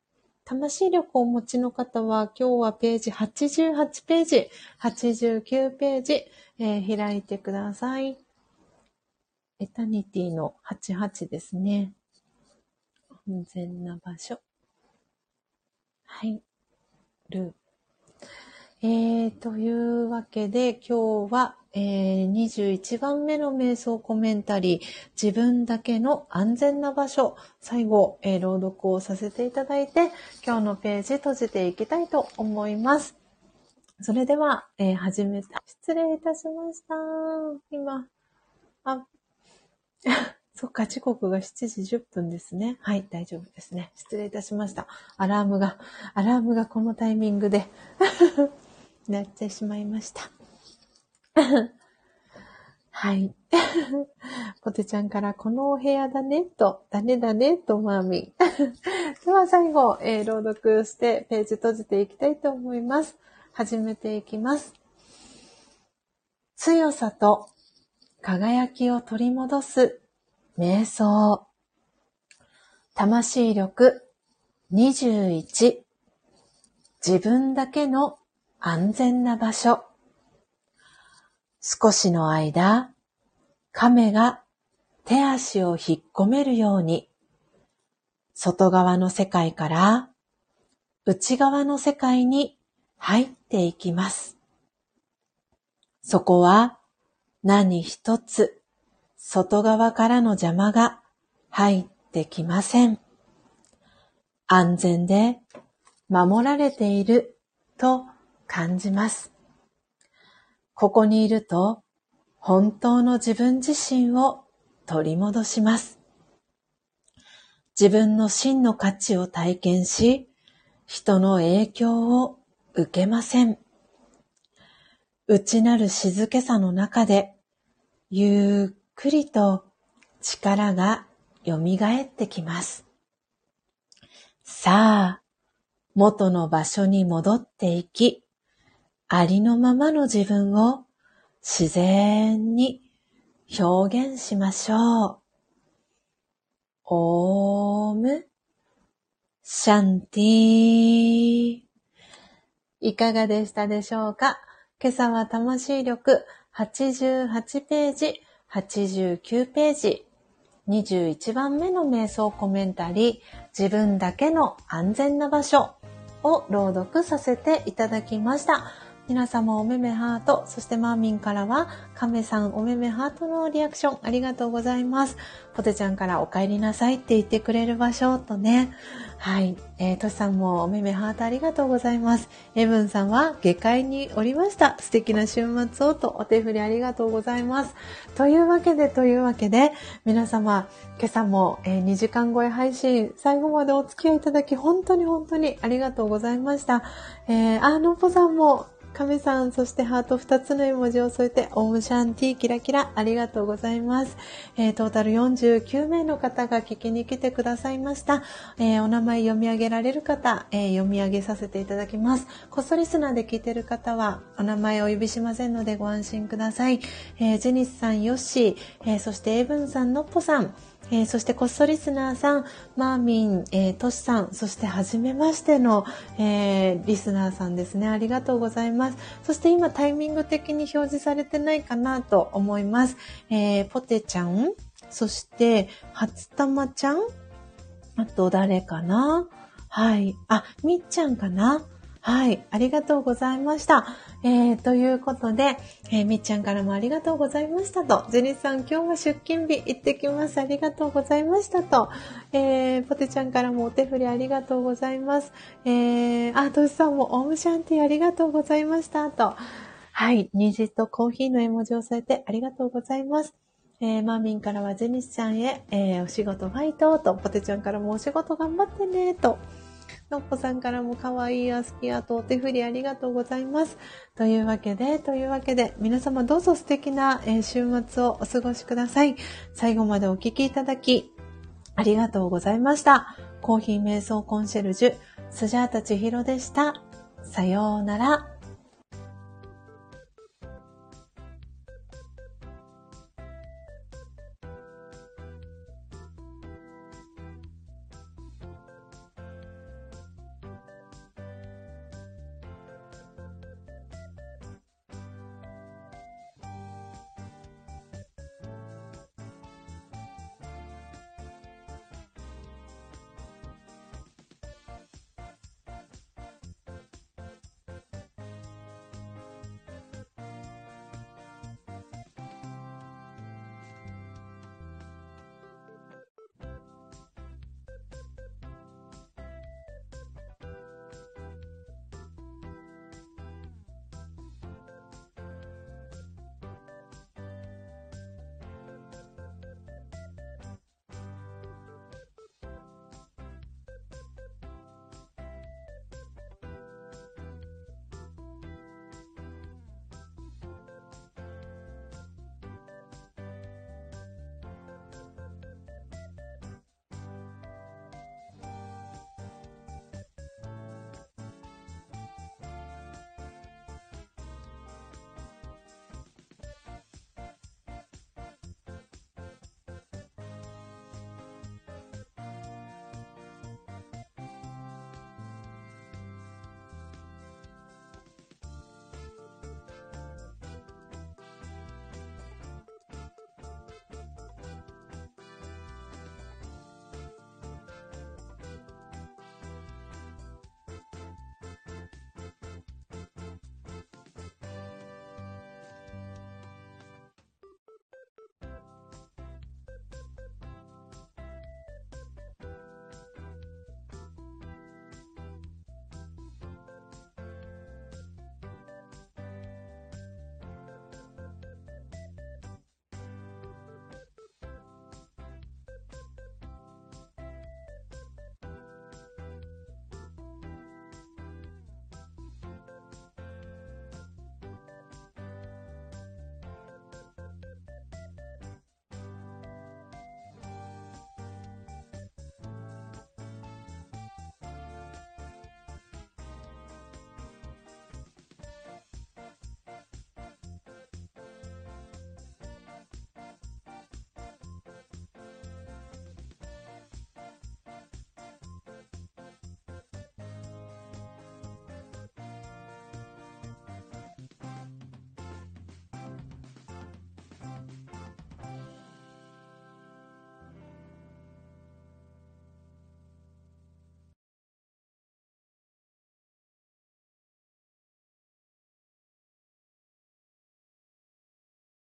魂力をお持ちの方は、今日はページ88ページ、89ページ、えー、開いてください。エタニティの88ですね。安全な場所。はい。る。えー、というわけで今日は、えー、21番目の瞑想コメンタリー、自分だけの安全な場所、最後、えー、朗読をさせていただいて、今日のページ閉じていきたいと思います。それでは、えー、始めた。失礼いたしました。今、あ、そっか、時刻が7時10分ですね。はい、大丈夫ですね。失礼いたしました。アラームが、アラームがこのタイミングで なってしまいました。はい。ポテちゃんから、このお部屋だね、と、だねだね、と、マーミン。では最後、えー、朗読してページ閉じていきたいと思います。始めていきます。強さと輝きを取り戻す瞑想。魂力21。自分だけの安全な場所。少しの間、亀が手足を引っ込めるように、外側の世界から内側の世界に入っていきます。そこは何一つ外側からの邪魔が入ってきません。安全で守られていると感じます。ここにいると本当の自分自身を取り戻します。自分の真の価値を体験し、人の影響を受けません。内なる静けさの中で、ゆっくりと力が蘇ってきます。さあ、元の場所に戻っていき、ありのままの自分を自然に表現しましょう。オーム、シャンティー。いかがでしたでしょうか？今朝は魂力88ページ、89ページ、21番目の瞑想コメンタリー、自分だけの安全な場所を朗読させていただきました。皆様おめめハート、そしてマーミンからは、亀さんおめめハートのリアクションありがとうございます。ポテちゃんからお帰りなさいって言ってくれる場所とね。はい。えー、トシさんもおめめハートありがとうございます。エブンさんは下界におりました。素敵な週末をとお手振りありがとうございます。というわけで、というわけで、皆様、今朝も、え、2時間超え配信、最後までお付き合いいただき、本当に本当にありがとうございました。えー、あ、のぽさんも、亀さん、そしてハート2つの絵文字を添えて、オムシャンティーキラキラ、ありがとうございます。えー、トータル49名の方が聞きに来てくださいました。えー、お名前読み上げられる方、えー、読み上げさせていただきます。こっそリスナーで聞いてる方は、お名前お呼びしませんのでご安心ください。えジェニスさん、ヨッシー、えそしてエブンさん、ノッポさん、えー、そしてこっそリスナーさん、マーミン、えー、トシさん、そして初めましての、えー、リスナーさんですね。ありがとうございます。そして今タイミング的に表示されてないかなと思います。えー、ポテちゃん、そして初玉ちゃん、あと誰かな？はい。あ、みっちゃんかな？はい。ありがとうございました。えー、ということで、えー、みっちゃんからもありがとうございましたと。ジェニスさん、今日は出勤日行ってきます。ありがとうございましたと。えー、ポテちゃんからもお手振りありがとうございます。えー、あ、トシさんもオームシャンティありがとうございましたと。はい。虹とコーヒーの絵文字を添えてありがとうございます。えー、マーミンからはジェニスちゃんへ、えー、お仕事ファイトと、ポテちゃんからもお仕事頑張ってねと。のっぽさんからも可愛いアスキアとお手振りありがとうございます。というわけで、というわけで、皆様どうぞ素敵な、週末をお過ごしください。最後までお聴きいただき、ありがとうございました。コーヒー瞑想コンシェルジュ、スジャータチヒロでした。さようなら。